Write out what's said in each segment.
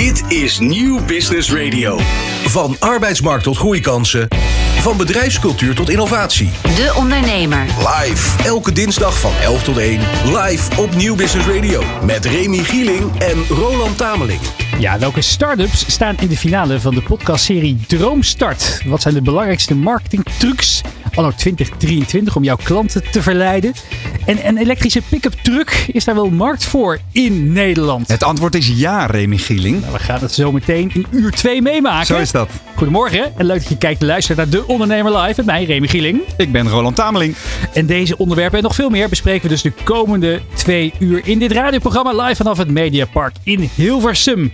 Dit is Nieuw Business Radio. Van arbeidsmarkt tot groeikansen. Van bedrijfscultuur tot innovatie. De Ondernemer. Live. Elke dinsdag van 11 tot 1. Live op Nieuw Business Radio. Met Remy Gieling en Roland Tameling. Ja, welke start-ups staan in de finale van de podcastserie Droomstart? Wat zijn de belangrijkste marketingtrucs anno 2023 om jouw klanten te verleiden? En een elektrische pick-up truck, is daar wel markt voor in Nederland? Het antwoord is ja, Remy Gieling. Nou, we gaan het zo meteen in uur 2 meemaken. Zo is dat. Goedemorgen en leuk dat je kijkt en luistert naar De Ondernemer Live met mij, Remy Gieling. Ik ben Roland Tameling. En deze onderwerpen en nog veel meer bespreken we dus de komende twee uur in dit radioprogramma live vanaf het Mediapark in Hilversum.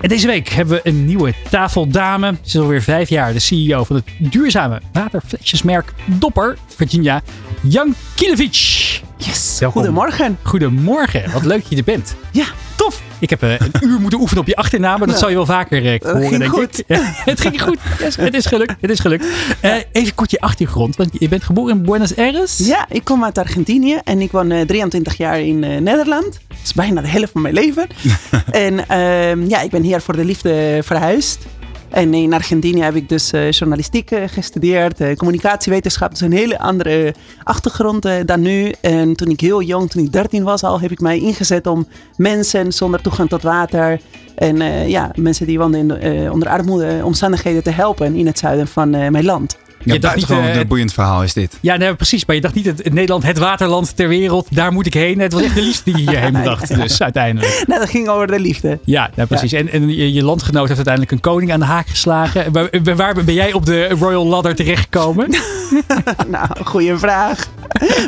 En deze week hebben we een nieuwe tafeldame. Ze is alweer vijf jaar de CEO van het duurzame waterflesjesmerk Dopper, Virginia Jankilovic. Yes, Welkom. goedemorgen. Goedemorgen, wat leuk dat je er bent. Ja, tof. Ik heb eh, een uur moeten oefenen op je achternaam, maar dat zal je wel vaker eh, horen, denk goed. ik. Het ging goed. Yes, het is gelukt. Het is gelukt. Eh, even kort je achtergrond, want je bent geboren in Buenos Aires. Ja, ik kom uit Argentinië en ik woon eh, 23 jaar in Nederland. Dat is bijna de helft van mijn leven. en ehm, ja, ik ben hier voor de liefde verhuisd. En in Argentinië heb ik dus eh, journalistiek eh, gestudeerd, eh, communicatiewetenschap. Is een hele andere achtergrond dan nu. En toen ik heel jong, toen ik 13 was al, heb ik mij ingezet om mensen zonder toegang tot water en ja, mensen die woonden in, de, onder armoede omstandigheden te helpen in het zuiden van mijn land. Ja, Je dacht niet, buitengewoon eh, een boeiend verhaal is dit. Ja, nee, precies. Maar je dacht niet het, het Nederland het waterland ter wereld. Daar moet ik heen. Het was echt de liefde die je hierheen bracht. Dus uiteindelijk. Nou, dat ging over de liefde. Ja, nou, precies. En, en je, je landgenoot heeft uiteindelijk een koning aan de haak geslagen. Waar, waar ben jij op de Royal Ladder terechtgekomen? nou, goede vraag.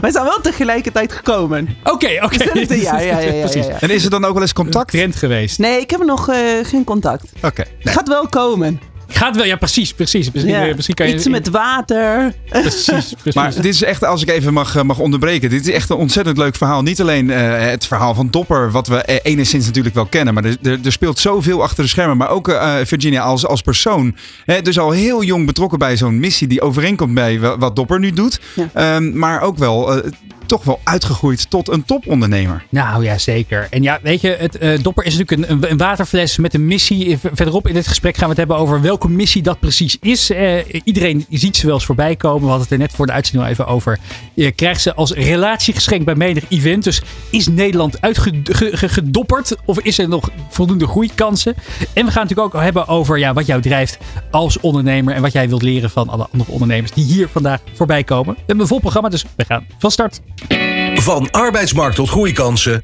Wij zijn wel tegelijkertijd gekomen. Oké, oké. Ja, ja, ja, Precies. En is er dan ook wel eens contact? Trend geweest. Nee, ik heb nog eh, geen contact. Oké. Nee. Gaat wel komen. Gaat wel, ja, precies, precies. Misschien, Ja. eh, misschien kan je. Iets met water. Precies, precies. Maar dit is echt, als ik even mag, eh, mag onderbreken, dit is echt een ontzettend leuk verhaal. Niet alleen eh, het verhaal van Dopper, wat we enigszins natuurlijk wel kennen, maar er, er, er speelt zoveel achter de schermen. Maar ook eh, Virginia als, als persoon. Hè, dus al heel jong betrokken bij zo'n missie die overeenkomt bij wa- wat Dopper nu doet. Ja. Ehm, maar ook wel eh, toch wel uitgegroeid tot een topondernemer. Nou ja, zeker. En ja, weet je, het eh, Dopper is natuurlijk een, een, waterfles met een missie. Verderop in dit gesprek gaan we het hebben over welke missie dat precies is. Eh, iedereen ziet ze wel eens voorbij komen. We hadden het er net voor de uitzending al even over. Je krijgt ze als relatiegeschenk bij menig event. Dus is Nederland uitgedopperd? Of is er nog voldoende groeikansen? En we gaan natuurlijk ook hebben over ja, wat jou drijft als ondernemer. En wat jij wilt leren van alle andere ondernemers die hier vandaag voorbij komen. We hebben een vol programma, dus we gaan van start. Van arbeidsmarkt tot groeikansen.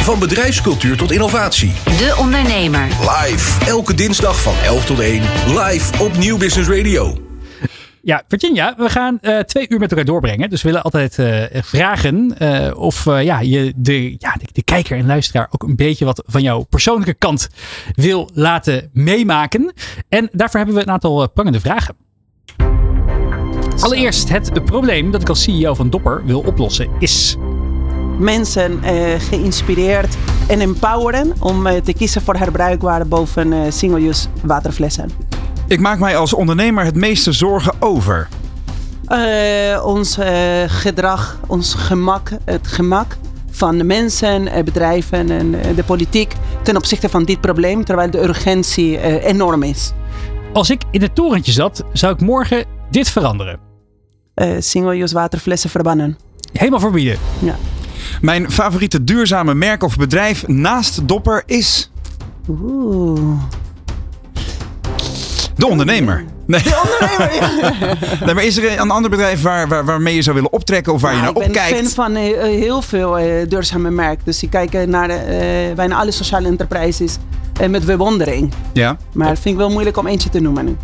Van bedrijfscultuur tot innovatie. De Ondernemer. Live. Elke dinsdag van 11 tot 1. Live op Nieuw Business Radio. Ja, Virginia, we gaan eh, twee uur met elkaar doorbrengen. Dus we willen altijd eh, vragen eh, of eh, ja, je de, ja, de, de kijker en luisteraar ook een beetje wat van jouw persoonlijke kant wil laten meemaken. En daarvoor hebben we een aantal prangende vragen. Allereerst, het probleem dat ik als CEO van Dopper wil oplossen is. Mensen eh, geïnspireerd en empoweren om eh, te kiezen voor herbruikbare boven eh, single-use waterflessen. Ik maak mij als ondernemer het meeste zorgen over. Eh, ons gedrag, ons gemak, het gemak van de mensen, bedrijven en de politiek ten opzichte van dit probleem, terwijl de urgentie eh, enorm is. Als ik in het torentje zat, zou ik morgen dit veranderen. Eh, single-use waterflessen verbannen. Helemaal verbieden. Ja. Mijn favoriete duurzame merk of bedrijf naast Dopper is Oeh. de ondernemer. Nee. nee, maar is er een ander bedrijf waar, waar, waarmee je zou willen optrekken of waar je Ja, naar ik ben fan opkijkt? van eh, eh, heel veel duurzame merken. Dus ik kijk naar bijna alle sociale enterprises met bewondering. Ja. Maar dat vind ik wel moeilijk om eentje te noemen nu.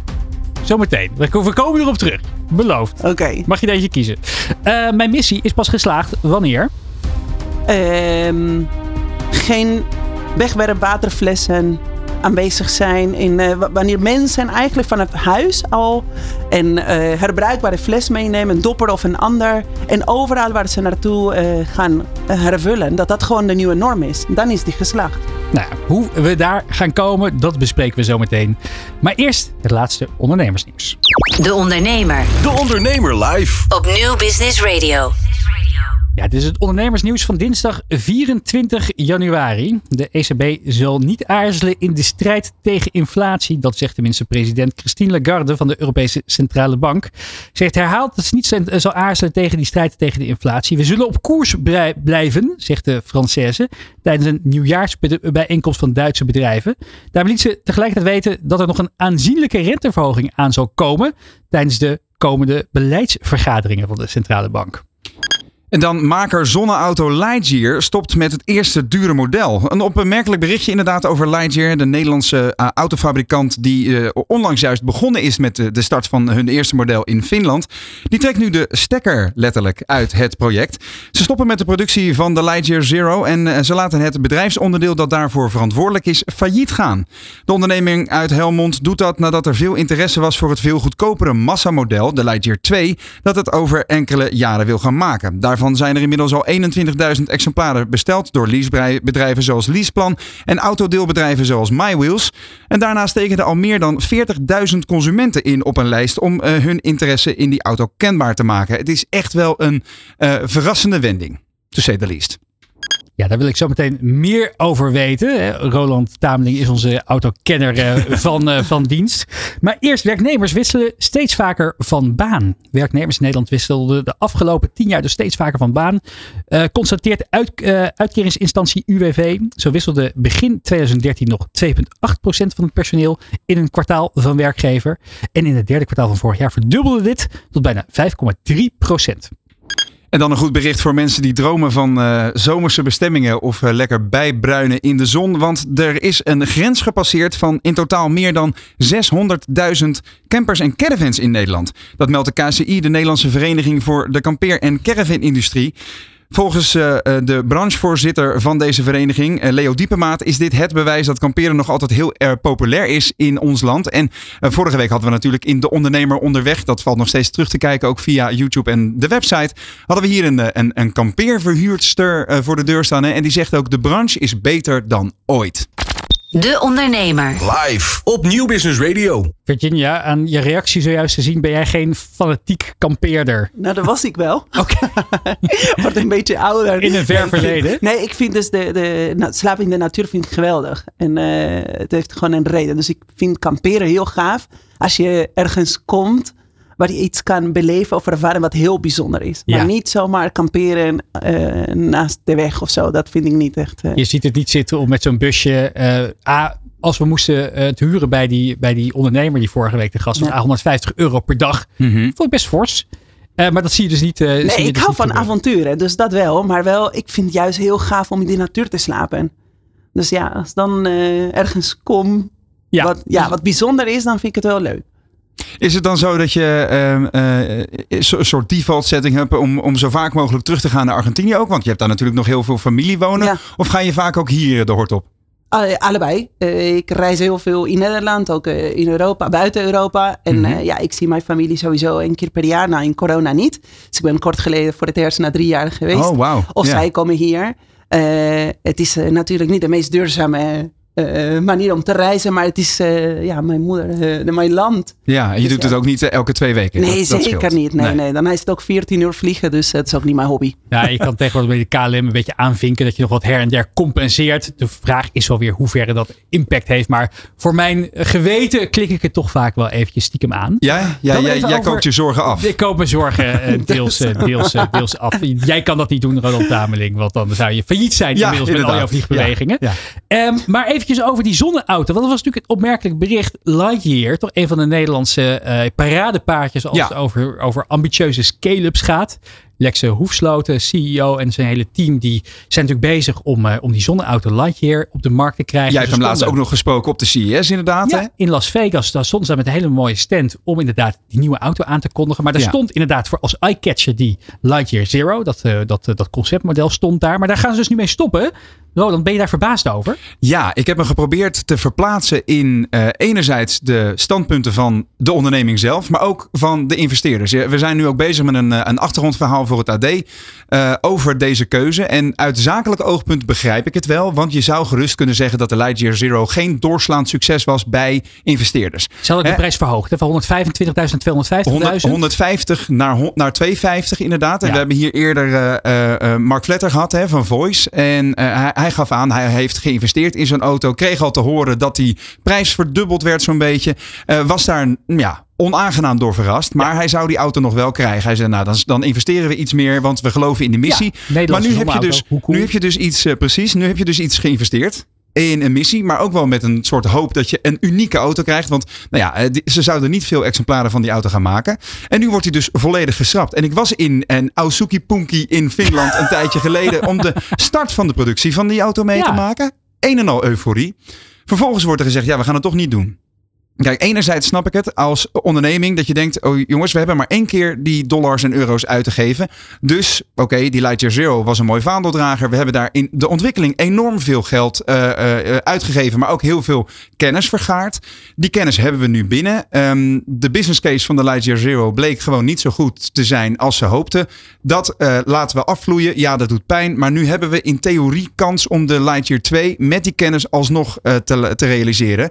Zometeen. We we komen erop terug. Beloofd. Oké. Mag je eentje kiezen. Eh, mijn missie is pas geslaagd wanneer? Ehm, geen wegwerpwaterflessen aanwezig zijn. In, eh, wa- wanneer mensen eigenlijk vanaf huis al een eh, herbruikbare fles meenemen, een dopper of een ander. En overal waar ze naartoe eh, gaan hervullen, dat dat gewoon de nieuwe norm is. Dan is die geslaagd. Nou, hoe we daar gaan komen, dat bespreken we zo meteen. Maar eerst het laatste ondernemersnieuws. De Ondernemer. De Ondernemer live. Op Nieuw Business Radio. Ja, dit is het ondernemersnieuws van dinsdag 24 januari. De ECB zal niet aarzelen in de strijd tegen inflatie. Dat zegt tenminste president Christine Lagarde van de Europese Centrale Bank. Ze heeft herhaald dat ze niet zal aarzelen tegen die strijd tegen de inflatie. We zullen op koers blijven, zegt de Française, tijdens een nieuwjaarsbijeenkomst van Duitse bedrijven. Daar liet ze tegelijkertijd weten dat er nog een aanzienlijke renteverhoging aan zal komen tijdens de komende beleidsvergaderingen van de Centrale Bank. En dan maker zonneauto Lightyear stopt met het eerste dure model. Een opmerkelijk berichtje inderdaad over Lightyear, de Nederlandse uh, autofabrikant die uh, onlangs juist begonnen is met de, start van hun eerste model in Finland. Die trekt nu de stekker letterlijk uit het project. Ze stoppen met de productie van de Lightyear Zero en uh, ze laten het bedrijfsonderdeel dat daarvoor verantwoordelijk is failliet gaan. De onderneming uit Helmond doet dat nadat er veel interesse was voor het veel goedkopere massamodel, de Lightyear 2, dat het over enkele jaren wil gaan maken. Daar Daarvan zijn er inmiddels al 21.000 exemplaren besteld door leasebedrijven zoals Leaseplan en autodeelbedrijven zoals MyWheels. En daarnaast tekenden al meer dan 40.000 consumenten in op een lijst om uh, hun interesse in die auto kenbaar te maken. Het is echt wel een uh, verrassende wending, to say the least. Ja, daar wil ik zo meteen meer over weten. Roland Tameling is onze autokenner eh, van, eh, van dienst. Maar eerst, werknemers wisselen steeds vaker van baan. Werknemers in Nederland wisselden de afgelopen tien jaar dus steeds vaker van baan. Uh, constateert uit, uitkeringsinstantie UWV. Zo wisselde begin 2013 nog 2,8% van het personeel in een kwartaal van werkgever. En in het derde kwartaal van vorig jaar verdubbelde dit tot bijna 5,3%. En dan een goed bericht voor mensen die dromen van uh, zomerse bestemmingen of uh, lekker bijbruinen in de zon. Want er is een grens gepasseerd van in totaal meer dan 600.000 campers en caravans in Nederland. Dat meldt de KCI, de Nederlandse Vereniging voor de Kampeer- en Caravanindustrie. Volgens uh, de branchevoorzitter van deze vereniging, uh, Leo Diepemaat, is dit het bewijs dat kamperen nog altijd heel erg populair is in ons land. En vorige week hadden we natuurlijk in De Ondernemer Onderweg, dat valt nog steeds terug te kijken, ook via YouTube en de website, hadden we hier een, een, een kampeerverhuurster voor de deur staan. En die zegt ook, de branche is beter dan ooit. De Ondernemer. Live op Nieuw Business Radio. Virginia, aan je reactie zojuist te zien, ben jij geen fanatiek kampeerder? Nou, dat was ik wel. Oké. Wordt een beetje ouder. In een ver verleden? Nee, ik vind dus de, de nou, slaap in de natuur vind ik geweldig. En uh, het heeft gewoon een reden. Dus ik vind kamperen heel gaaf. Als je ergens komt waar je iets kan beleven of ervaren wat heel bijzonder is. Maar niet zomaar kamperen uh, naast de weg of zo. Dat vind ik niet echt. Uh. Je ziet het niet zitten om met zo'n busje. Uh, A, als we moesten het huren bij die, bij die ondernemer die vorige week de gast was, ja. 150 euro per dag. Mm -hmm. Vond ik best fors. Uh, maar dat zie je dus niet. Uh, nee, ik dus hou van avonturen, dus dat wel. Maar wel, ik vind het juist heel gaaf om in de natuur te slapen. Dus ja, als dan uh, ergens kom, ja. Wat, ja, wat bijzonder is, dan vind ik het wel leuk. Is het dan zo dat je uh, uh, een soort default setting hebt om, om zo vaak mogelijk terug te gaan naar Argentinië ook? Want je hebt daar natuurlijk nog heel veel familie wonen. Ja. Of ga je vaak ook hier de hort op? Allebei. Uh, ik reis heel veel in Nederland, ook uh, in Europa, buiten Europa. En mm -hmm. uh, ja, ik zie mijn familie sowieso een keer per jaar. Nou, in corona niet. Dus ik ben kort geleden voor het eerst na drie jaar geweest. Oh, wow. Of zij komen hier. het is natuurlijk niet de meest duurzame uh, manier om te reizen, maar het is uh, ja, mijn moeder, uh, mijn land. Ja, en je dus, doet het ook niet elke twee weken. Nee, dat, zeker dat niet. Nee, nee. nee, Dan is het ook 14 uur vliegen, dus het is ook niet mijn hobby. Ja, je kan tegenwoordig bij de KLM een beetje aanvinken dat je nog wat her en der compenseert. De vraag is wel weer hoe ver dat impact heeft. Maar voor mijn geweten klik ik het toch vaak wel eventjes stiekem aan. Ja, ja jij, jij over... koopt je zorgen af. Ik koop mijn zorgen deels, deels, deels af. Jij kan dat niet doen, Ronald Tameling, want dan zou je failliet zijn ja, inmiddels inderdaad. met al jouw vliegbewegingen. Ja, ja. Um, maar eventjes over die zonne auto. Want dat was natuurlijk het opmerkelijk bericht. Lightyear, toch een van de Nederlandse uh, paradepaardjes als Ja. het over, over ambitieuze scale-ups gaat. Lexe Hoefsloten, CEO en zijn hele team, die zijn natuurlijk bezig om, uh, om die zonneauto Lightyear op de markt te krijgen. Jij hebt Ze hem laatst ook nog gesproken op de CES inderdaad. hè? ja, in Las Vegas, daar stonden ze met een hele mooie stand om inderdaad die nieuwe auto aan te kondigen. Maar daar Ja. stond inderdaad voor als eyecatcher die Lightyear Zero, dat, eh, dat, dat conceptmodel stond daar. Maar daar gaan ze dus nu mee stoppen, Roland, ben je daar verbaasd over? Ja, ik heb me geprobeerd te verplaatsen in uh, enerzijds de standpunten van de onderneming zelf, maar ook van de investeerders. We zijn nu ook bezig met een, een achtergrondverhaal voor het AD uh, over deze keuze. En uit zakelijk oogpunt begrijp ik het wel, want je zou gerust kunnen zeggen dat de Lightyear Zero geen doorslaand succes was bij investeerders. Ze hadden de prijs verhoogd, hè? van 125.000 250.000. 150 naar, naar 250 inderdaad. En ja. we hebben hier eerder uh, Mark Vletter gehad hè, van Voice. En hij, hij, gaf aan, hij heeft geïnvesteerd in zo'n auto. Kreeg al te horen dat die prijs verdubbeld werd zo'n beetje. was daar ja, onaangenaam door verrast. Maar hij zou die auto nog wel krijgen. Hij zei, nou, dan, dan investeren we iets meer, want we geloven in de missie. maar nu heb, je dus, nu heb je dus iets, uh, precies, nu heb je dus iets geïnvesteerd in een missie, maar ook wel met een soort hoop dat je een unieke auto krijgt. Want nou ja, ze zouden niet veel exemplaren van die auto gaan maken. En nu wordt hij dus volledig geschrapt. En ik was in een Ausuki Punki in Finland een tijdje geleden om de start van de productie van die auto mee te maken. Een en al euforie. Vervolgens wordt er gezegd, ja, we gaan het toch niet doen. Kijk, enerzijds snap ik het als onderneming dat je denkt: oh jongens, we hebben maar één keer die dollars en euro's uit te geven. Dus oké, die Lightyear Zero was een mooi vaandeldrager. We hebben daar in de ontwikkeling enorm veel geld uh, uh, uitgegeven, maar ook heel veel kennis vergaard. Die kennis hebben we nu binnen. Um, de business case van de Lightyear Zero bleek gewoon niet zo goed te zijn als ze hoopten. Dat uh, laten we afvloeien. Ja, dat doet pijn. Maar nu hebben we in theorie kans om de Lightyear 2 met die kennis alsnog te, te realiseren.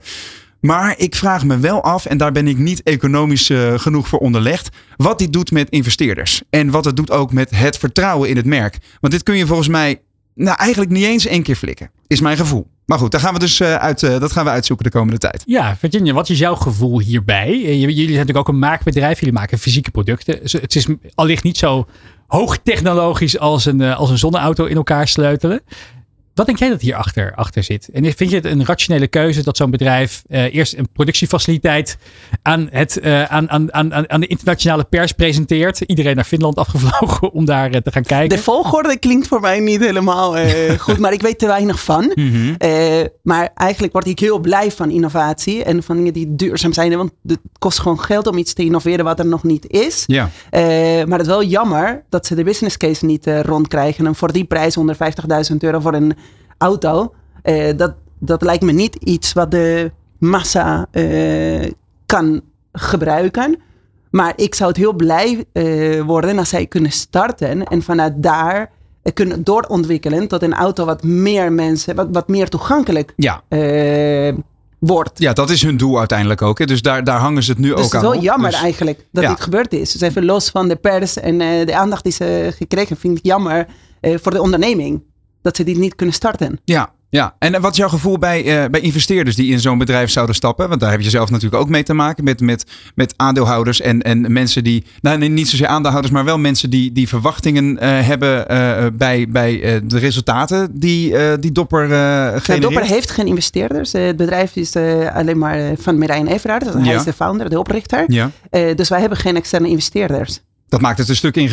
Maar ik vraag me wel af, en daar ben ik niet economisch uh, genoeg voor onderlegd, wat dit doet met investeerders. En wat het doet ook met het vertrouwen in het merk. Want dit kun je volgens mij nou, eigenlijk niet eens één keer flikken, is mijn gevoel. Maar goed, daar gaan we dus uh, uit, uh, dat gaan we uitzoeken de komende tijd. Ja, Virginia, wat is jouw gevoel hierbij? Jullie zijn natuurlijk ook een maakbedrijf, jullie maken fysieke producten. Het is allicht niet zo hoogtechnologisch als een, als een zonneauto in elkaar sleutelen. Wat denk jij dat hier achter, achter zit? En vind je het een rationele keuze dat zo'n bedrijf uh, eerst een productiefaciliteit aan, het, uh, aan, aan, aan, aan de internationale pers presenteert? Iedereen naar Finland afgevlogen om daar uh, te gaan kijken. De volgorde klinkt voor mij niet helemaal goed, maar ik weet te weinig van. Mm -hmm. maar eigenlijk word ik heel blij van innovatie en van dingen die duurzaam zijn. Want het kost gewoon geld om iets te innoveren wat er nog niet is. Ja. maar het is wel jammer dat ze de business case niet rondkrijgen. En voor die prijs, 150.000 euro voor een auto. Uh, dat, dat lijkt me niet iets wat de massa uh, kan gebruiken. Maar ik zou het heel blij uh, worden als zij kunnen starten en vanuit daar kunnen doorontwikkelen tot een auto wat meer mensen, wat, wat meer toegankelijk ja. wordt. Ja, dat is hun doel uiteindelijk ook. Hè? Dus daar, daar hangen ze het nu dus ook aan. Het is wel jammer dus, eigenlijk dat ja. dit gebeurd is. Dus even los van de pers en de aandacht die ze gekregen, vind ik jammer voor de onderneming dat ze die niet kunnen starten. Ja, ja, en wat is jouw gevoel bij, uh, bij investeerders die in zo'n bedrijf zouden stappen? Want daar heb je zelf natuurlijk ook mee te maken met, met, met aandeelhouders en, en mensen die, nou niet zozeer aandeelhouders, maar wel mensen die, die verwachtingen uh, hebben uh, bij, bij de resultaten die, die Dopper genereert. Ja, Dopper heeft geen investeerders. het bedrijf is alleen maar van Merijn Everaard. Hij ja. is de founder, de oprichter. Ja. dus wij hebben geen externe investeerders. Dat maakt het een stuk in, uh,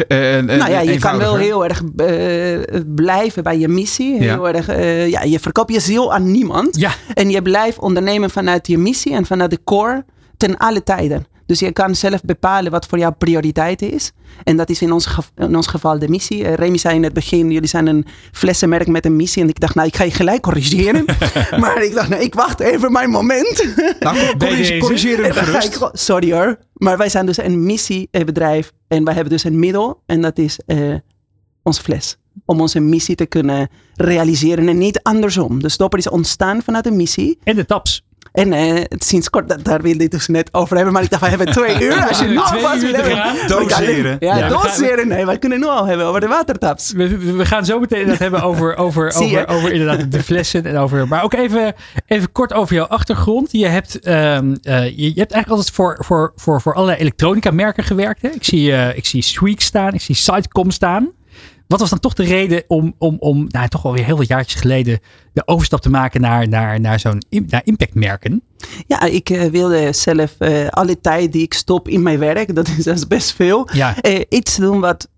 Nou ja, je kan wel heel erg uh, blijven bij je missie. Heel erg, uh, ja, je verkoopt je ziel aan niemand. Ja. En je blijft ondernemen vanuit je missie en vanuit de core ten alle tijden. Dus je kan zelf bepalen wat voor jou prioriteit is. En dat is in ons, in ons geval de missie. Uh, Remy zei in het begin, jullie zijn een flessenmerk met een missie. En ik dacht, nou, ik ga je gelijk corrigeren. maar ik dacht, nou, ik wacht even mijn moment. nou, corrigeer, corrigeer hem gerust. Ik, sorry hoor. Maar wij zijn dus een missiebedrijf. En wij hebben dus een middel. En dat is uh, onze fles. Om onze missie te kunnen realiseren en niet andersom. Dus Dopper is ontstaan vanuit een missie. En de taps. En uh, sinds kort, dat, daar wilde ik dus net over hebben. Maar ik dacht, we hebben twee uur. Als je nog vast wil hebben. Doseren. Ja, ja, doseren. Nee, we kunnen nu al hebben over de watertaps. We, we gaan zo meteen het hebben over, over, over, over inderdaad de flessen. En over, maar ook even, even kort over jouw achtergrond. Je hebt, um, uh, je, je, hebt eigenlijk altijd voor, voor, voor, voor allerlei elektronica merken gewerkt. Hè? Ik zie, uh, ik zie Sweek staan. Ik zie Sitecom staan. Wat was dan toch de reden om, om, om nou, toch alweer heel wat jaartjes geleden de overstap te maken naar, naar, naar zo'n naar impactmerken? Ja, ik uh, wilde zelf uh, alle tijd die ik stop in mijn werk, dat is, dat is best veel, ja. uh, iets doen wat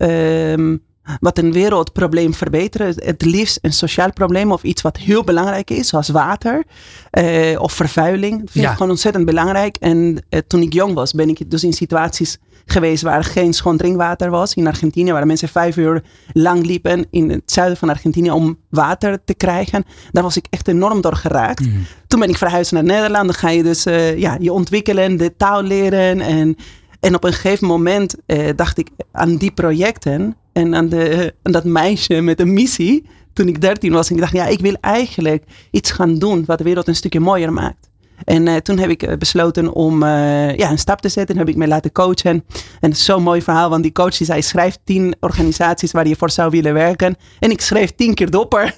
wat een wereldprobleem verbeteren. Het liefst een sociaal probleem of iets wat heel belangrijk is, zoals water eh, of vervuiling. Dat vind Ja. ik gewoon ontzettend belangrijk. En eh, toen ik jong was, ben ik dus in situaties geweest waar geen schoon drinkwater was. In Argentinië, waar mensen vijf uur lang liepen in het zuiden van Argentinië om water te krijgen. Daar was ik echt enorm door geraakt. Toen ben ik verhuisd naar Nederland. Dan ga je dus eh, ja, je ontwikkelen, de taal leren. En, en op een gegeven moment eh, dacht ik aan die projecten. En aan, de, aan dat meisje met een missie. Toen ik 13 was. En ik dacht, ja, ik wil eigenlijk iets gaan doen wat de wereld een stukje mooier maakt. En eh, toen heb ik eh, besloten om eh, ja, een stap te zetten. En heb ik me laten coachen. En het is zo'n mooi verhaal, want die coach die zei: schrijf tien organisaties waar je voor zou willen werken. En ik schreef tien keer dopper.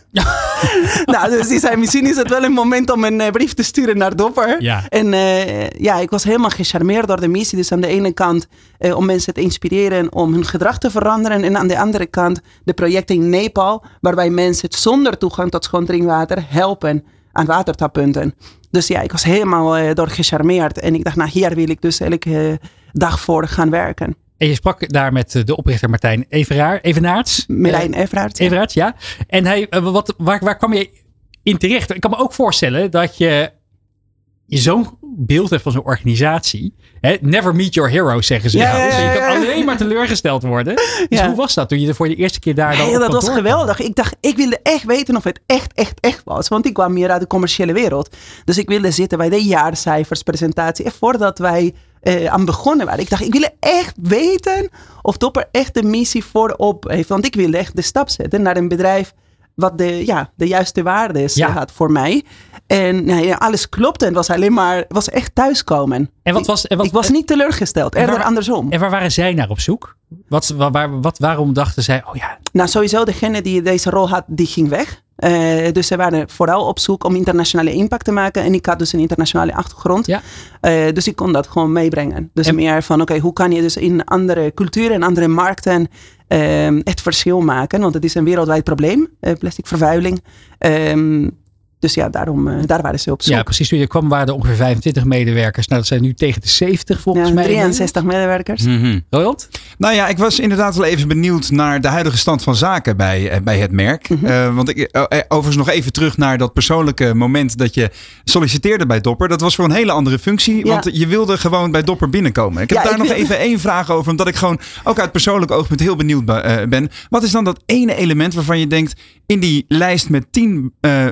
nou, dus die zei: misschien is het wel een moment om een brief te sturen naar dopper. Ja. En ja, ik was helemaal gecharmeerd door de missie. Dus aan de ene kant om mensen te inspireren om hun gedrag te veranderen. En aan de andere kant de projecten in Nepal, waarbij mensen het zonder toegang tot schoon drinkwater helpen aan watertappunten. Dus ja, ik was helemaal eh, door gecharmeerd. En ik dacht, nou hier wil ik dus elke eh, dag voor gaan werken. En je sprak daar met eh, de oprichter Martijn Everaar, Evenaerts. Merijn Everaert. ja. Everaerts, ja. En hij, wat, waar, waar kwam je in terecht? Ik kan me ook voorstellen dat je, je zo'n beeld hebt van zo'n organisatie. Hè? Never meet your hero, zeggen ze. Ja, ja, Dus ja, je kan ja. alleen maar teleurgesteld worden. Dus Ja. hoe was dat toen je er voor de eerste keer daar dan op dat was kwam? geweldig. Ik dacht, ik wilde echt weten of het echt, echt, echt was. Want ik kwam meer uit de commerciële wereld. Dus ik wilde zitten bij de jaarcijferspresentatie. En voordat wij eh, aan begonnen waren. Ik dacht, ik wilde echt weten of Dopper echt de missie voorop heeft. Want ik wilde echt de stap zetten naar een bedrijf wat de, ja, de juiste waarden Ja. had voor mij. En nou ja, alles klopte. En het was alleen maar, was echt thuiskomen. En wat was, en wat, ik was niet teleurgesteld. en Eerder waar- andersom. En waar waren zij naar op zoek? Wat, waar, wat, waarom dachten zij, oh ja, Nou, sowieso degene die deze rol had, die ging weg. Eh, dus ze waren vooral op zoek om internationale impact te maken. En ik had dus een internationale achtergrond. Ja. Eh, dus ik kon dat gewoon meebrengen. Dus En- meer van, oké, hoe kan je dus in andere culturen en andere markten ehm, het verschil maken? Want het is een wereldwijd probleem, eh, plastic vervuiling. Ehm, dus ja, daarom, eh, daar waren ze op zoek. ja, precies. Toen je kwam waren er ongeveer 25 medewerkers. Nou, dat zijn nu tegen de 70 volgens Ja, mij. 63 medewerkers. Roland? Nou ja, ik was inderdaad wel even benieuwd naar de huidige stand van zaken bij, eh, bij het merk. Mhm. Eh, want ik, overigens nog even terug naar dat persoonlijke moment dat je solliciteerde bij Dopper. Dat was voor een hele andere functie, Ja. want je wilde gewoon bij Dopper binnenkomen. Ik heb Ja, daar ik nog wil- even één vraag over, omdat ik gewoon ook uit persoonlijk oogpunt heel benieuwd be- eh, ben. Wat is dan dat ene element waarvan je denkt, in die lijst met tien eh,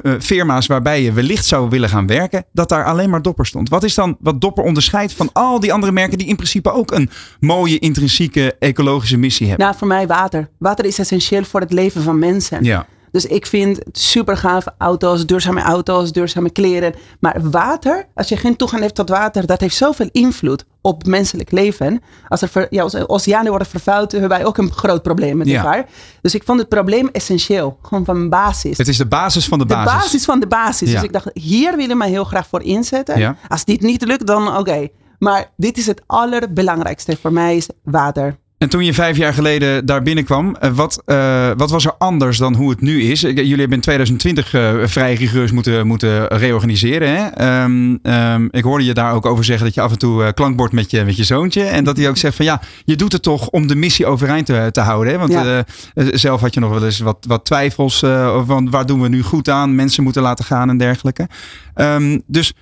waarbij je wellicht zou willen gaan werken, dat daar alleen maar Dopper stond? Wat is dan wat Dopper onderscheidt van al die andere merken die in principe ook een mooie, intrinsieke, ecologische missie hebben? Nou, voor mij water. Water is essentieel voor het leven van mensen. Ja. Dus ik vind het super gaaf auto's, duurzame auto's, duurzame kleren. Maar water, als je geen toegang hebt tot water, dat heeft zoveel invloed op menselijk leven. Als er ja, als oceanen worden vervuild, hebben wij ook een groot probleem met Ja. elkaar. Dus ik vond het probleem essentieel. Gewoon van basis. Het is de basis van de de basis. basis. van de basis. Ja. Dus ik dacht, hier willen we mij heel graag voor inzetten. Ja. Als dit niet lukt, dan oké. Maar dit is het allerbelangrijkste voor mij, is water. En toen je vijf jaar geleden daar binnenkwam, eh, wat, eh, wat was er anders dan hoe het nu is? Jullie hebben in 2020 eh, vrij rigoureus moeten, moeten reorganiseren. Hè? Ehm, ehm, ik hoorde je daar ook over zeggen dat je af en toe klankbord met je, met je zoontje. En dat hij ook zegt van ja, je doet het toch om de missie overeind te, te houden. Hè? Want Ja. zelf had je nog wel eens wat, wat twijfels van waar doen we nu goed aan? Mensen moeten laten gaan en dergelijke. Ehm, dus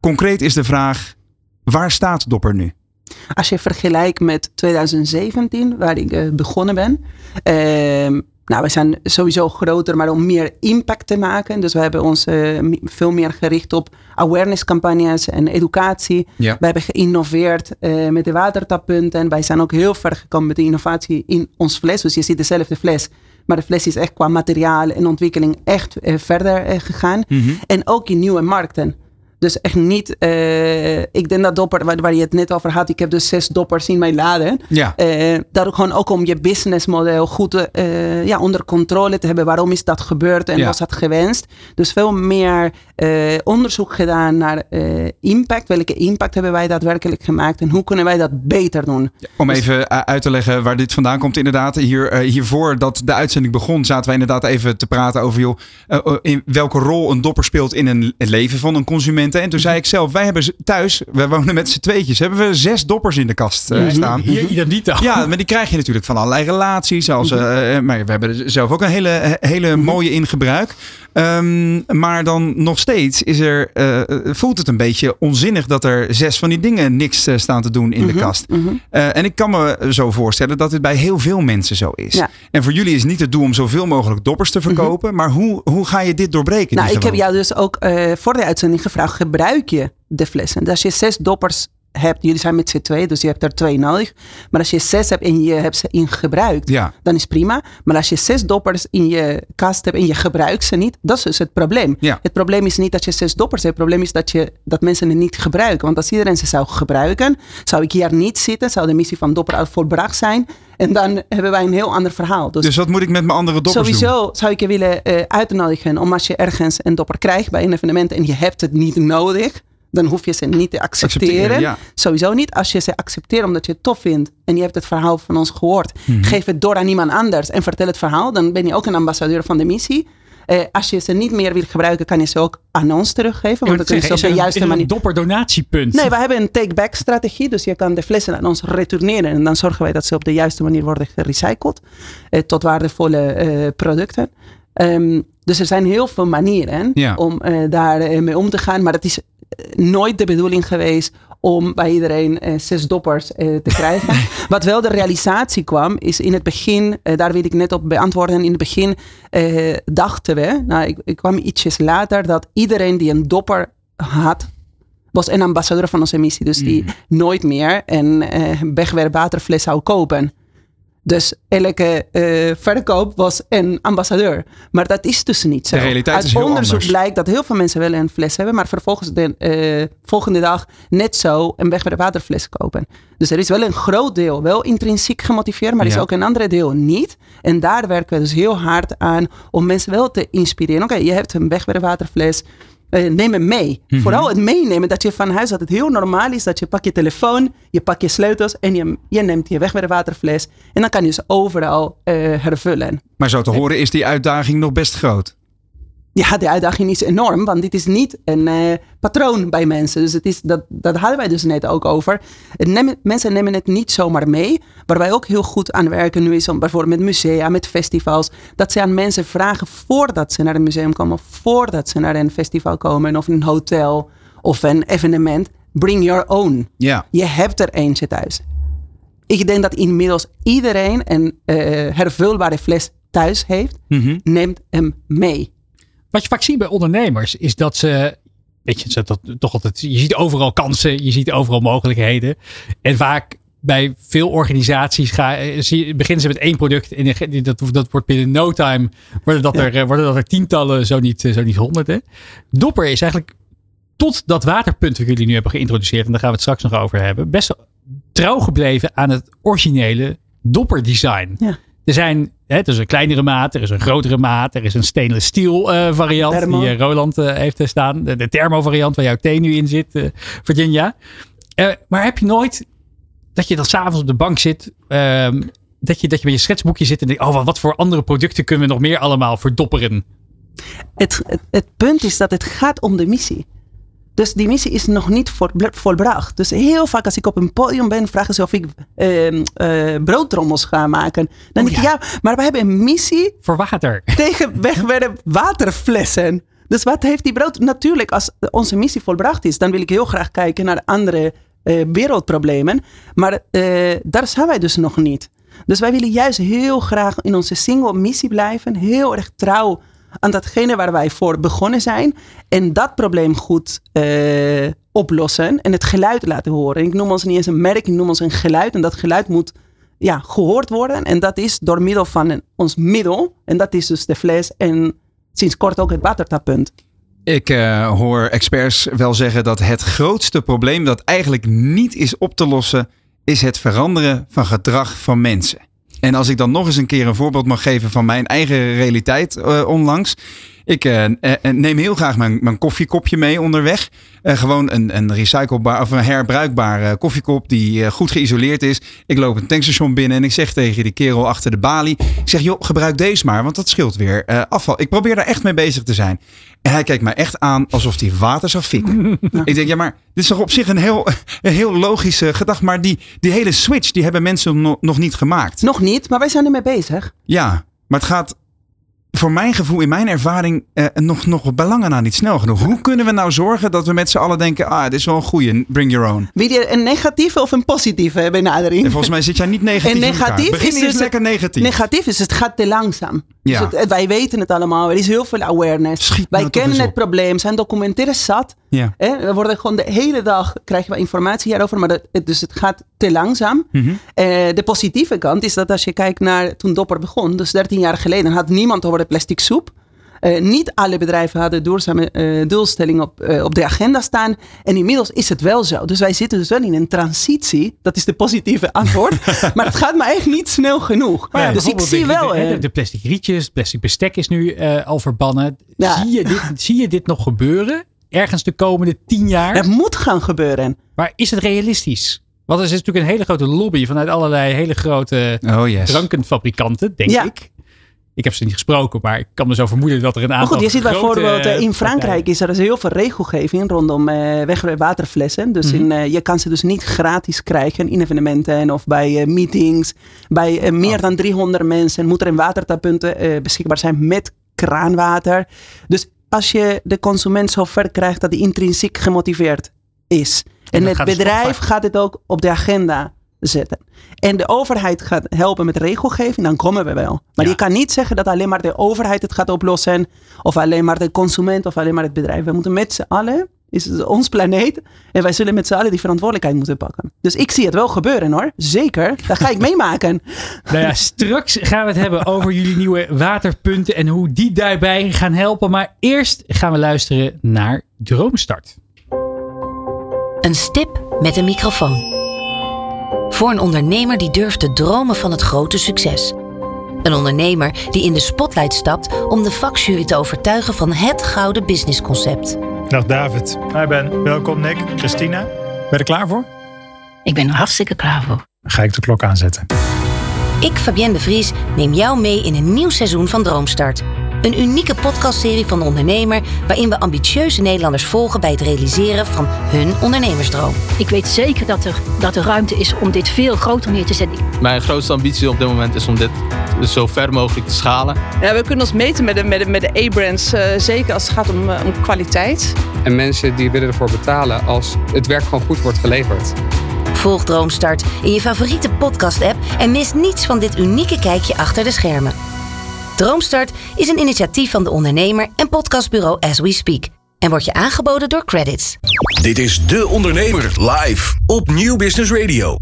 concreet is de vraag, waar staat Dopper nu? Als je vergelijkt met 2017, waar ik eh, begonnen ben. ehm, nou, we zijn sowieso groter, maar om meer impact te maken. Dus we hebben ons eh, veel meer gericht op awareness campagnes en educatie. Ja. We hebben geïnnoveerd eh, met de watertappunten. Wij zijn ook heel ver gekomen met de innovatie in ons fles. Dus je ziet dezelfde fles. Maar de fles is echt qua materiaal en ontwikkeling echt verder gegaan. En ook in nieuwe markten. Dus echt niet, eh, ik denk dat dopper, waar, waar je het net over had, ik heb dus zes doppers in mijn laden. Ja. Eh, dat ook gewoon ook om je businessmodel goed eh, ja, onder controle te hebben. Waarom is dat gebeurd en Ja. was dat gewenst? Dus veel meer onderzoek gedaan naar impact. Welke impact hebben wij daadwerkelijk gemaakt en hoe kunnen wij dat beter doen? Om even eh, uit te leggen waar dit vandaan komt, inderdaad. Hier, hiervoor dat de uitzending begon, zaten wij inderdaad even te praten over joh, eh, in welke rol een dopper speelt in een, het leven van een consument. En toen zei ik zelf, wij hebben thuis, we wonen met z'n tweetjes, hebben we zes doppers in de kast eh, staan. Hier, hier niet dan. Ja, maar die krijg je natuurlijk van allerlei relaties. Als, eh, maar we hebben er zelf ook een hele, hele mooie in gebruik. Ehm, maar dan nog steeds is er, voelt het een beetje onzinnig dat er zes van die dingen niks staan te doen in de kast. En ik kan me zo voorstellen dat dit bij heel veel mensen zo is. Ja. En voor jullie is niet het doel om zoveel mogelijk doppers te verkopen. Maar hoe, hoe ga je dit doorbreken? Nou, ik heb jou dus ook voor de uitzending gevraagd, gebruik je de flessen? Dus als je zes doppers hebt, jullie zijn met z'n twee, dus je hebt er twee nodig. Maar als je zes hebt en je hebt ze in gebruikt, Ja. dan is prima. Maar als je zes doppers in je kast hebt en je gebruikt ze niet, dat is dus het probleem. Ja. Het probleem is niet dat je zes doppers hebt, het probleem is dat, je, dat mensen het niet gebruiken. Want als iedereen ze zou gebruiken, zou ik hier niet zitten, zou de missie van dopper al volbracht zijn. En dan hebben wij een heel ander verhaal. Dus wat moet ik met mijn andere doppers doen? Sowieso zou ik je willen eh, uitnodigen om als je ergens een dopper krijgt bij een evenement en je hebt het niet nodig, dan hoef je ze niet te accepteren. Accepteren, ja. Sowieso niet. Als je ze accepteert omdat je het tof vindt en je hebt het verhaal van ons gehoord, Mhm. geef het door aan iemand anders en vertel het verhaal. Dan ben je ook een ambassadeur van de missie. Eh, als je ze niet meer wil gebruiken, kan je ze ook aan ons teruggeven. Want dan kun je ze op de juiste is er manier. een dopper donatiepunt. Nee, we hebben een take-back strategie. Dus je kan de flessen aan ons retourneren. En dan zorgen wij dat ze op de juiste manier worden gerecycled. Eh, tot waardevolle eh, producten. Ehm, dus er zijn heel veel manieren Ja. om eh, daar eh, mee om te gaan. Maar het is nooit de bedoeling geweest om bij iedereen eh, zes doppers eh, te krijgen. Wat wel de realisatie kwam, is in het begin, eh, daar wil ik net op beantwoorden. In het begin dachten we, nou, ik, ik kwam ietsjes later, dat iedereen die een dopper had, was een ambassadeur van onze missie. Dus die nooit meer een wegwerpwaterfles zou kopen. Dus elke eh, verkoop was een ambassadeur. Maar dat is dus niet zo. De realiteit Uit is heel onderzoek anders. blijkt dat heel veel mensen wel een fles hebben, maar vervolgens de eh, volgende dag net zo een wegwerpwaterfles kopen. Dus er is wel een groot deel wel intrinsiek gemotiveerd, maar er Ja. is ook een andere deel niet. En daar werken we dus heel hard aan om mensen wel te inspireren. Oké, je hebt een wegwerpwaterfles. Eh, neem hem mee. Mhm. Vooral het meenemen dat je van huis dat het heel normaal is dat je pak je telefoon, je pak je sleutels en je, je neemt je wegwerpwaterfles. En dan kan je ze overal eh, hervullen. Maar zo te horen is die uitdaging nog best groot. Ja, de uitdaging is enorm, want dit is niet een eh, patroon bij mensen. Dus het is, dat, dat hadden wij dus net ook over. Nemen- mensen nemen het niet zomaar mee. Waar wij ook heel goed aan werken nu is om bijvoorbeeld met musea, met festivals. Dat ze aan mensen vragen voordat ze naar een museum komen. Voordat ze naar een festival komen of een hotel of een evenement. Bring your own. Ja. Je hebt er eentje thuis. Ik denk dat inmiddels iedereen een eh, hervulbare fles thuis heeft. Mhm. Neemt hem mee. Wat je vaak ziet bij ondernemers is dat ze. Weet je, ze dat, toch altijd. Je ziet overal kansen, je ziet overal mogelijkheden. En vaak bij veel organisaties ga, zie, beginnen ze met één product. En dat, dat wordt binnen no time. Worden dat, er, eh, worden dat er tientallen, zo niet, eh, zo niet honderden. Dopper is eigenlijk. Tot dat waterpunt dat jullie nu hebben geïntroduceerd. En daar gaan we het straks nog over hebben. Best trouw gebleven aan het originele dopperdesign. Ja. Er zijn, hè, er is een kleinere maat, er is een grotere maat, er is een stainless steel eh, variant Thermo. die eh, Roland eh, heeft staan. De, de thermo variant waar jouw thee nu in zit, Virginia. Maar heb je nooit dat je dan s'avonds op de bank zit, ehm, dat, je, dat je met je schetsboekje zit en denkt, oh wat, wat voor andere producten kunnen we nog meer allemaal verdopperen? het, het, het punt is dat het gaat om de missie. Dus die missie is nog niet vol, volbracht. Dus heel vaak als ik op een podium ben, vragen ze of ik ehm eh, broodtrommels ga maken. Dan Oh denk ik, ja. ja, maar we hebben een missie Voor water. tegen wegwerp waterflessen. Dus wat heeft die brood? Natuurlijk, als onze missie volbracht is, dan wil ik heel graag kijken naar andere eh, wereldproblemen. Maar eh, daar zijn wij dus nog niet. Dus wij willen juist heel graag in onze single missie blijven. Heel erg trouw aan datgene waar wij voor begonnen zijn. En dat probleem goed eh, oplossen. En het geluid laten horen. Ik noem ons niet eens een merk, ik noem ons een geluid. En dat geluid moet ja, gehoord worden. En dat is door middel van een, ons middel. En dat is dus de fles en sinds kort ook het watertappunt. Ik eh, hoor experts wel zeggen dat het grootste probleem dat eigenlijk niet is op te lossen, is het veranderen van gedrag van mensen. En als ik dan nog eens een keer een voorbeeld mag geven van mijn eigen realiteit eh, onlangs. Ik eh, eh, eh, neem heel graag mijn, mijn koffiekopje mee onderweg. Gewoon een, een recyclebaar of een herbruikbare koffiekop die goed geïsoleerd is. Ik loop een tankstation binnen en ik zeg tegen die kerel achter de balie. Ik zeg, joh, gebruik deze maar, want dat scheelt weer afval. Ik probeer daar echt mee bezig te zijn. En hij kijkt mij echt aan alsof hij water zou fikken. ik denk, ja, maar dit is toch op zich een heel, een heel logische gedachte. Maar die, die hele switch, die hebben mensen no- nog niet gemaakt. Nog niet, maar wij zijn ermee bezig. Ja, maar het gaat voor mijn gevoel, in mijn ervaring, eh, nog, nog belangen na niet snel genoeg. Hoe kunnen we nou zorgen dat we met z'n allen denken, ah, dit is wel een goeie, bring your own. Wil je een negatieve of een positieve benadering? En volgens mij zit jij niet negatief En negatief Begin is dus lekker negatief. Negatief is, het gaat te langzaam. Ja. Dus het- wij weten het allemaal. Er is heel veel awareness. Schiet wij nou kennen het probleem. Zijn documentaires zat. Ja. Hè? We worden gewoon de hele dag krijgen we informatie hierover. Maar dat, dus het gaat te langzaam. Mhm. Eh, de positieve kant is dat als je kijkt naar toen Dopper begon. Dus 13 jaar geleden had niemand over de plastic soep. Eh, niet alle bedrijven hadden duurzame eh doelstellingen op, op de agenda staan. En inmiddels is het wel zo. Dus wij zitten dus wel in een transitie. Dat is de positieve antwoord. maar het gaat maar echt niet snel genoeg. Ja, dus ik zie de- wel... de, de, plastic rietjes, plastic bestek is nu al verbannen. Ja. Zie, je dit, zie je dit nog gebeuren? Ergens de komende tien jaar? het moet gaan gebeuren. Maar is het realistisch? Want er is natuurlijk een hele grote lobby vanuit allerlei hele grote Oh yes. drankenfabrikanten, denk Ja. ik. Ik heb ze niet gesproken, maar ik kan me zo vermoeden dat er een Maar aantal goed, je ziet bijvoorbeeld eh, in partijen- Frankrijk is er dus heel veel regelgeving rondom eh wegwaterflessen. Dus in, eh, je kan ze dus niet gratis krijgen in evenementen of bij eh, meetings. Bij eh, meer dan 300 mensen moet er een watertappunten eh, beschikbaar zijn met kraanwater. Dus als je de consument zo ver krijgt dat hij intrinsiek gemotiveerd is. En het dus bedrijf gaat het ook op de agenda zetten. En de overheid gaat helpen met regelgeving, dan komen we wel. Maar Ja. je kan niet zeggen dat alleen maar de overheid het gaat oplossen. Of alleen maar de consument of alleen maar het bedrijf. We moeten met z'n allen, is ons planeet. En wij zullen met z'n allen die verantwoordelijkheid moeten pakken. Dus ik zie het wel gebeuren hoor. Zeker. Dat ga ik meemaken. Nou ja, straks gaan we het hebben over jullie nieuwe waterpunten en hoe die daarbij gaan helpen. Maar eerst gaan we luisteren naar Droomstart. Een stip met een microfoon. Voor een ondernemer die durft te dromen van het grote succes. Een ondernemer die in de spotlight stapt om de vakjury te overtuigen van het gouden businessconcept. Dag David. Hi Ben. Welkom Nick. Christina. Ben je er klaar voor? Ik ben er hartstikke klaar voor. Dan ga ik de klok aanzetten. Ik, Fabienne de Vries, neem jou mee in een nieuw seizoen van Droomstart. Een unieke podcastserie van de ondernemer waarin we ambitieuze Nederlanders volgen bij het realiseren van hun ondernemersdroom. Ik weet zeker dat er, dat er ruimte is om dit veel groter neer te zetten. Mijn grootste ambitie op dit moment is om dit zo ver mogelijk te schalen. Ja, we kunnen ons meten met de, met de, met de A-brands, eh, zeker als het gaat om, eh, om kwaliteit. En mensen die willen ervoor betalen als het werk gewoon goed wordt geleverd. Volg Droomstart in je favoriete podcast-app en mis niets van dit unieke kijkje achter de schermen. Droomstart is een initiatief van de ondernemer en podcastbureau As We Speak en wordt je aangeboden door Credits. Dit is De Ondernemer live op Nieuw Business Radio.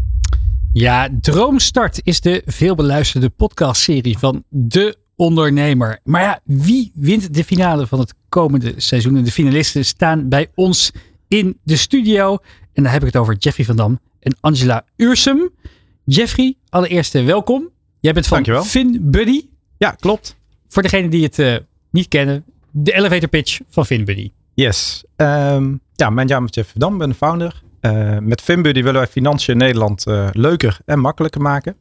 Ja, Droomstart is de veelbeluisterde podcastserie van De Ondernemer. Maar ja, wie wint de finale van het komende seizoen? En de finalisten staan bij ons in de studio. En dan heb ik het over Jeffrey van Dam en Angela Uursum. Jeffrey, allereerst welkom. Jij bent van Dankjewel. FinBuddy. Ja, klopt. Voor degenen die het eh, niet kennen, de elevator pitch van FinBuddy. Yes. Ehm, ja, mijn naam is Jeff Verdam, ben de founder. Eh, met FinBuddy willen wij financiën in Nederland eh, leuker en makkelijker maken.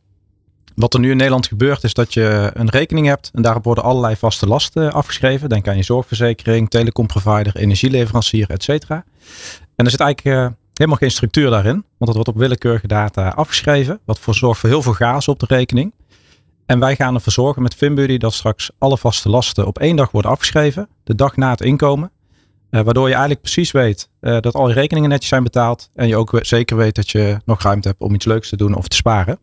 Wat er nu in Nederland gebeurt is dat je een rekening hebt en daarop worden allerlei vaste lasten afgeschreven. Denk aan je zorgverzekering, telecomprovider, energieleverancier, et cetera. En er zit eigenlijk helemaal geen structuur daarin, want dat wordt op willekeurige data afgeschreven. Wat voor zorgt voor heel veel chaos op de rekening. En wij gaan ervoor zorgen met FinBuddy dat straks alle vaste lasten op één dag worden afgeschreven. De dag na het inkomen. Eh, waardoor je eigenlijk precies weet eh, dat al je rekeningen netjes zijn betaald. En je ook zeker weet dat je nog ruimte hebt om iets leuks te doen of te sparen.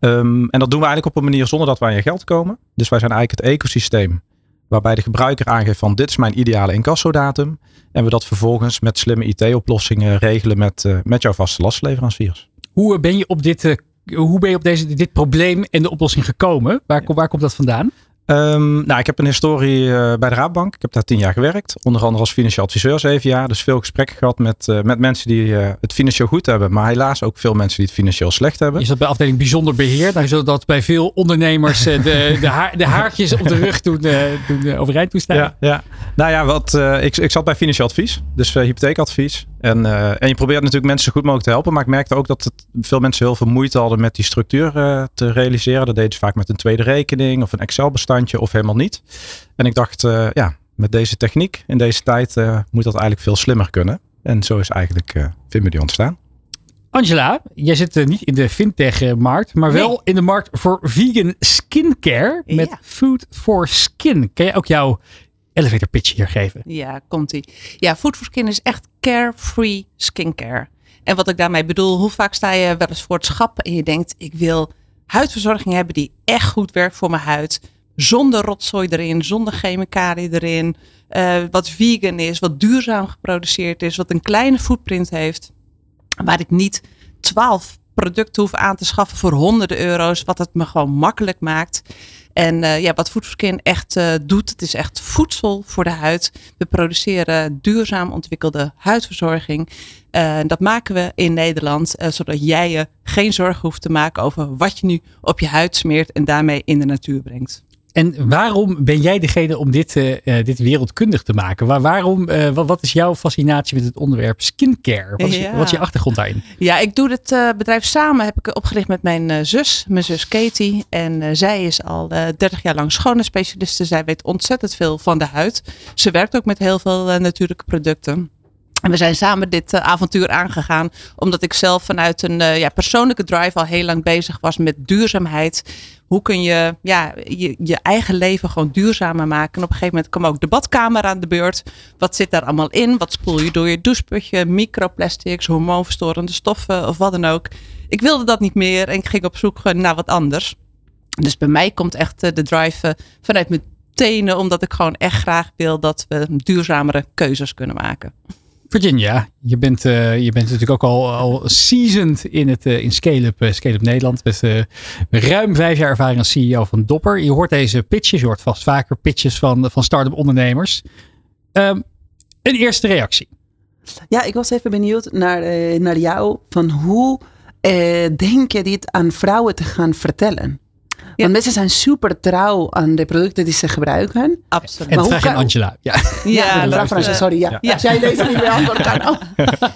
Ehm, en dat doen we eigenlijk op een manier zonder dat wij aan je geld komen. Dus wij zijn eigenlijk het ecosysteem waarbij de gebruiker aangeeft van dit is mijn ideale incassodatum. En we dat vervolgens met slimme IT-oplossingen regelen met, eh, met jouw vaste lastleveranciers. Hoe ben je op dit, hoe ben je op deze, dit probleem en de oplossing gekomen? Waar, waar komt dat vandaan? Um, nou, ik heb een historie uh, bij de Raadbank. Ik heb daar tien jaar gewerkt. Onder andere als financieel adviseur zeven jaar. Dus veel gesprekken gehad met, uh, met mensen die uh, het financieel goed hebben. Maar helaas ook veel mensen die het financieel slecht hebben. Je zat bij afdeling bijzonder beheer. Dan zullen dat bij veel ondernemers de, de, haar, de, haartjes op de rug doen, doen overeind toestaan. Ja, ja. Nou ja, wat, ik, ik zat bij financieel advies. Dus hypotheekadvies. En, en je probeert natuurlijk mensen zo goed mogelijk te helpen. Maar ik merkte ook dat het, veel mensen heel veel moeite hadden met die structuur te realiseren. Dat deden ze vaak met een tweede rekening of een Excel bestandje of helemaal niet. En ik dacht, uh, ja, met deze techniek in deze tijd uh, moet dat eigenlijk veel slimmer kunnen. En zo is eigenlijk uh, Vimedy ontstaan. Angela, jij zit niet in de fintech-markt, maar wel in de markt voor vegan skincare met ja. Food for Skin. Kan je ook jouw elevator pitch hier geven? Ja, komt-ie. Ja, Food for Skin is echt carefree skincare. En wat ik daarmee bedoel, hoe vaak sta je wel eens voor het schap en je denkt, ik wil huidverzorging hebben die echt goed werkt voor mijn huid. Zonder rotzooi erin, zonder chemicaliën erin. Uh, wat vegan is, wat duurzaam geproduceerd is, wat een kleine footprint heeft. Waar ik niet twaalf producten hoef aan te schaffen voor honderden euro's. Wat het me gewoon makkelijk maakt. En uh, ja, wat Food for Skin echt uh, doet, het is echt voedsel voor de huid. We produceren duurzaam ontwikkelde huidverzorging. Uh, dat maken we in Nederland, zodat jij je geen zorgen hoeft te maken over wat je nu op je huid smeert en daarmee in de natuur brengt. En waarom ben jij degene om dit, uh, dit wereldkundig te maken? Waar, waarom, uh, wat, wat, is jouw fascinatie met het onderwerp skincare? Wat is, ja. wat is je achtergrond daarin? Ja, ik doe dit uh, bedrijf samen. Heb ik opgericht met mijn zus, mijn zus Katie. En zij is al 30 jaar lang schone specialiste. Zij weet ontzettend veel van de huid. Ze werkt ook met heel veel natuurlijke producten. En we zijn samen dit uh, avontuur aangegaan, omdat ik zelf vanuit een uh, ja, persoonlijke drive al heel lang bezig was met duurzaamheid. Hoe kun je ja, je, je eigen leven gewoon duurzamer maken? En op een gegeven moment kwam ook de badkamer aan de beurt. Wat zit daar allemaal in? Wat spoel je door je doucheputje? Microplastics, hormoonverstorende stoffen of wat dan ook. Ik wilde dat niet meer en ik ging op zoek naar wat anders. Dus bij mij komt echt de drive vanuit mijn tenen, omdat ik gewoon echt graag wil dat we duurzamere keuzes kunnen maken. Virginia, je bent, uh, je bent natuurlijk ook al, al seasoned in, het, uh, in Scale-up uh, Scale Nederland. Met ruim vijf jaar ervaring als CEO van Dopper. Je hoort deze pitches, je hoort vast vaker pitches van, van start-up ondernemers. Um, een eerste reactie. Ja, ik was even benieuwd naar, naar jou. Van hoe denk je dit aan vrouwen te gaan vertellen? Ja. Want mensen zijn super trouw aan de producten die ze gebruiken. Absoluut. En maar vraag aan Angela. Ja, ja, ja vraag van Angela, sorry. Ja. ja. Als jij deze niet beantwoorden kan.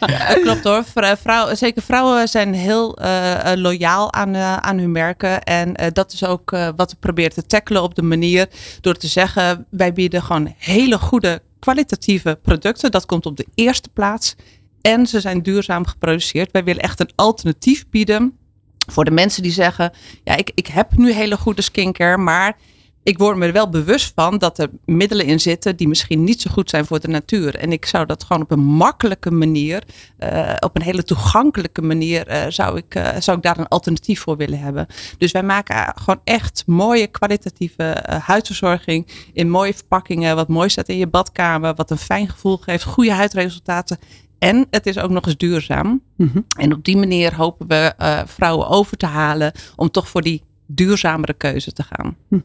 Ja, klopt hoor. Vrouw, zeker vrouwen zijn heel uh, loyaal aan, uh, aan hun merken. En uh, dat is ook wat we proberen te tackelen op de manier. Door te zeggen, wij bieden gewoon hele goede kwalitatieve producten. Dat komt op de eerste plaats. En ze zijn duurzaam geproduceerd. Wij willen echt een alternatief bieden voor de mensen die zeggen, ja, ik, ik heb nu hele goede skincare, maar ik word me er wel bewust van dat er middelen in zitten die misschien niet zo goed zijn voor de natuur. En ik zou dat gewoon op een makkelijke manier, uh, op een hele toegankelijke manier, uh, zou, ik, uh, zou ik daar een alternatief voor willen hebben. Dus wij maken gewoon echt mooie kwalitatieve huidverzorging in mooie verpakkingen, wat mooi staat in je badkamer, wat een fijn gevoel geeft, goede huidresultaten. En het is ook nog eens duurzaam. Mm -hmm. En op die manier hopen we uh, vrouwen over te halen om toch voor die duurzamere keuze te gaan. Hm.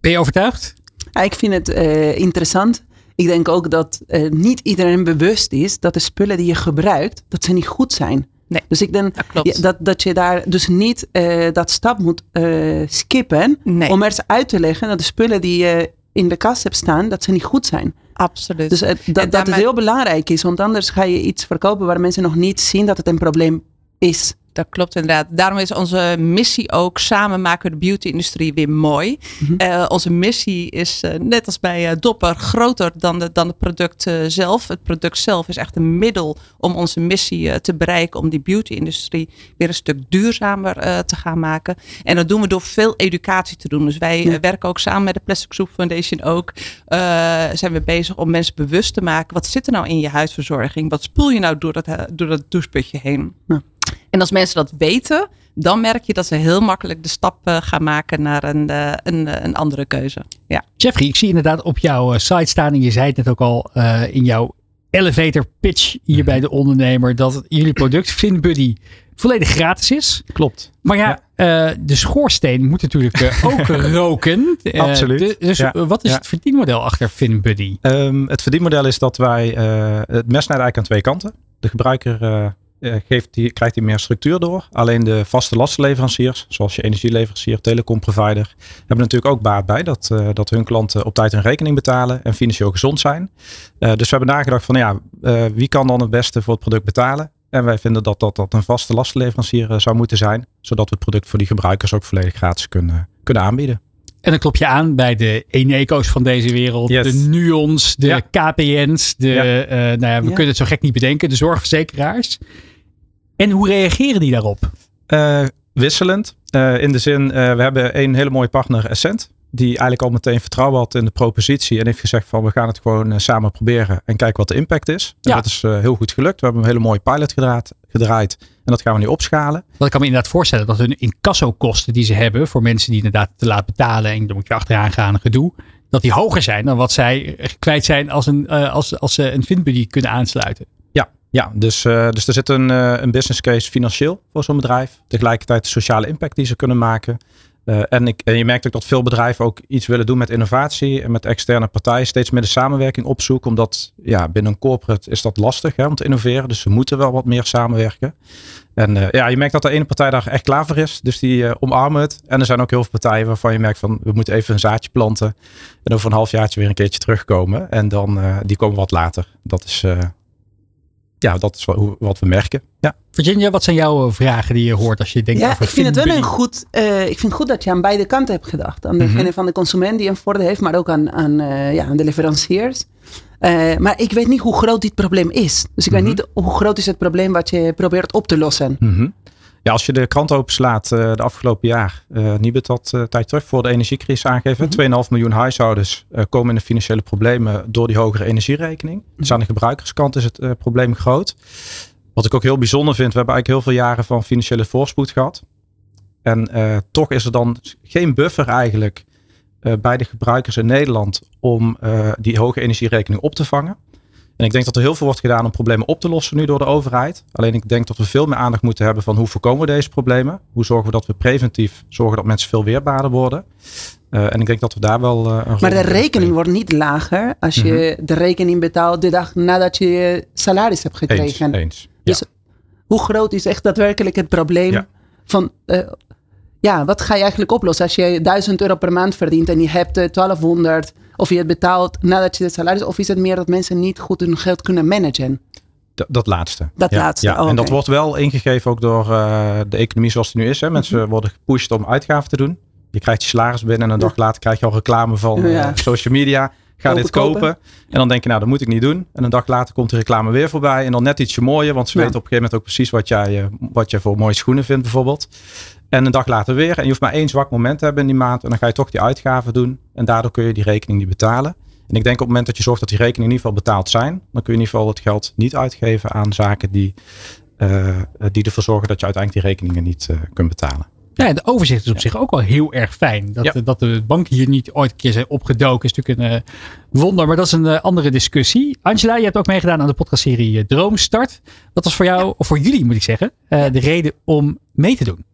Ben je overtuigd? Ja, ik vind het uh, interessant. Ik denk ook dat uh, niet iedereen bewust is dat de spullen die je gebruikt, dat ze niet goed zijn. Nee, dus ik denk dat, ja, dat, dat je daar dus niet dat stap moet skippen nee. om er uit te leggen dat de spullen die je in de kast hebt staan, dat ze niet goed zijn. Absoluut. Dus het, dat, dat het heel belangrijk is, want anders ga je iets verkopen waar mensen nog niet zien dat het een probleem is. Dat klopt inderdaad. Daarom is onze missie ook samen maken we de beauty-industrie weer mooi. Mm -hmm. uh, onze missie is uh, net als bij uh, Dopper groter dan, de, dan het product zelf. Het product zelf is echt een middel om onze missie te bereiken. Om die beauty-industrie weer een stuk duurzamer te gaan maken. En dat doen we door veel educatie te doen. Dus wij ja. werken ook samen met de Plastic Soup Foundation ook. zijn we bezig om mensen bewust te maken. Wat zit er nou in je huidverzorging? Wat spoel je nou door dat, door dat doucheputje heen? Ja. En als mensen dat weten, dan merk je dat ze heel makkelijk de stap uh, gaan maken naar een, uh, een, een, andere keuze. Ja. Jeffrey, ik zie inderdaad op jouw site staan, en je zei het net ook al uh, in jouw elevator pitch hier bij de ondernemer. Dat jullie product FinBuddy volledig gratis is. Klopt. Maar ja, eh, de schoorsteen moet natuurlijk eh, ook roken. Eh, Absoluut. de- dus Ja. wat is Ja. het verdienmodel achter FinBuddy? Ehm, het verdienmodel is dat wij eh, het mes snijdt eigenlijk aan twee kanten. De gebruiker eh, eh, geeft die, krijgt hier meer structuur door. Alleen de vaste lastenleveranciers, zoals je energieleverancier, telecomprovider, hebben natuurlijk ook baat bij dat, eh, dat hun klanten op tijd hun rekening betalen en financieel gezond zijn. Eh, dus we hebben nagedacht van ja, eh, wie kan dan het beste voor het product betalen? En wij vinden dat dat, dat een vaste lastenleverancier eh, zou moeten zijn, zodat we het product voor die gebruikers ook volledig gratis kunnen, kunnen aanbieden. En dan klop je aan bij de Eneco's van deze wereld. Yes. De Nuons, de Ja. KPN's. De, Ja. eh, nou ja, we Ja. kunnen het zo gek niet bedenken. De zorgverzekeraars. En hoe reageren die daarop? Eh, wisselend. Eh, in de zin, eh, we hebben een hele mooie partner, Essent. Die eigenlijk al meteen vertrouwen had in de propositie. En heeft gezegd van we gaan het gewoon samen proberen. En kijken wat de impact is. En dat is heel goed gelukt. We hebben een hele mooie pilot gedraaid, gedraaid. En dat gaan we nu opschalen. Ik kan me inderdaad voorstellen dat hun incassokosten die ze hebben. Voor mensen die inderdaad te laat betalen. En dan moet je achteraan gaan, gedoe. Dat die hoger zijn dan wat zij kwijt zijn als, een, als, als ze een Finbuddy kunnen aansluiten. Ja, dus, eh, dus er zit een, eh, een business case financieel voor zo'n bedrijf. Tegelijkertijd de sociale impact die ze kunnen maken. Eh, en, ik, en je merkt ook dat veel bedrijven ook iets willen doen met innovatie en met externe partijen. Steeds meer de samenwerking opzoeken. Omdat ja, binnen een corporate is dat lastig hè, om te innoveren. Dus ze moeten wel wat meer samenwerken. En ja, je merkt dat de ene partij daar echt klaar voor is. Dus die omarmen het. En er zijn ook heel veel partijen waarvan je merkt van we moeten even een zaadje planten. En over een halfjaartje weer een keertje terugkomen. En dan die komen wat later. Dat is, ja, dat is wat, we merken. Ja. Virginia, wat zijn jouw eh, vragen die je hoort als je denkt Ja, over ik vind het wel een goed. eh, ik vind het goed dat je aan beide kanten hebt gedacht. Aan degene Mhm. van de consument die een voordeel heeft, maar ook aan, aan, eh, ja, aan de leveranciers. Eh, maar ik weet niet hoe groot dit probleem is. Dus ik Mhm. weet niet hoe groot is het probleem wat je probeert op te lossen. Mhm. Ja, als je de krant openslaat uh, de afgelopen jaar, uh, Nibud had uh, tijd terug voor de energiecrisis aangegeven. Mhm. 2,5 miljoen huishoudens komen in de financiële problemen door die hogere energierekening. Dus aan de gebruikerskant is het probleem groot. Wat ik ook heel bijzonder vind, we hebben eigenlijk heel veel jaren van financiële voorspoed gehad. En toch is er dan geen buffer eigenlijk bij de gebruikers in Nederland om die hoge energierekening op te vangen. En ik denk dat er heel veel wordt gedaan om problemen op te lossen nu door de overheid. Alleen ik denk dat we veel meer aandacht moeten hebben van hoe voorkomen we deze problemen. Hoe zorgen we dat we preventief zorgen dat mensen veel weerbaarder worden. Uh, en ik denk dat we daar wel uh, een Maar de rekening wordt niet lager als je mm -hmm. de rekening betaalt de dag nadat je je salaris hebt gekregen. Eens, eens. Dus hoe groot is echt daadwerkelijk het probleem ja. van... Uh, ja, wat ga je eigenlijk oplossen als je 1000 euro per maand verdient en je hebt 1200 of je het betaalt nadat je het salaris of is het meer dat mensen niet goed hun geld kunnen managen? Dat, dat laatste. Dat ja, laatste. Ja. Oh, en dat wordt wel ingegeven ook door uh, de economie zoals die nu is. Hè. Mensen mm -hmm. worden gepusht om uitgaven te doen. Je krijgt je salaris binnen en een dag later krijg je al reclame van uh, ja. social media. Ga dit kopen. kopen. En dan denk je, nou, dat moet ik niet doen. En een dag later komt de reclame weer voorbij. En dan net ietsje mooier, want ze ja. weten op een gegeven moment ook precies wat jij, wat jij voor mooie schoenen vindt, bijvoorbeeld. En een dag later weer. En je hoeft maar één zwak moment te hebben in die maand. En dan ga je toch die uitgaven doen. En daardoor kun je die rekening niet betalen. En ik denk op het moment dat je zorgt dat die rekeningen in ieder geval betaald zijn. Dan kun je in ieder geval het geld niet uitgeven aan zaken die, uh, die ervoor zorgen dat je uiteindelijk die rekeningen niet uh, kunt betalen. Ja, de overzicht is op zich ook wel heel erg fijn. Dat, ja. dat de banken hier niet ooit een keer zijn opgedoken is natuurlijk een uh, wonder. Maar dat is een uh, andere discussie. Angela, je hebt ook meegedaan aan de podcastserie Droomstart. Wat was voor jou, ja. of voor jullie moet ik zeggen, de reden om mee te doen?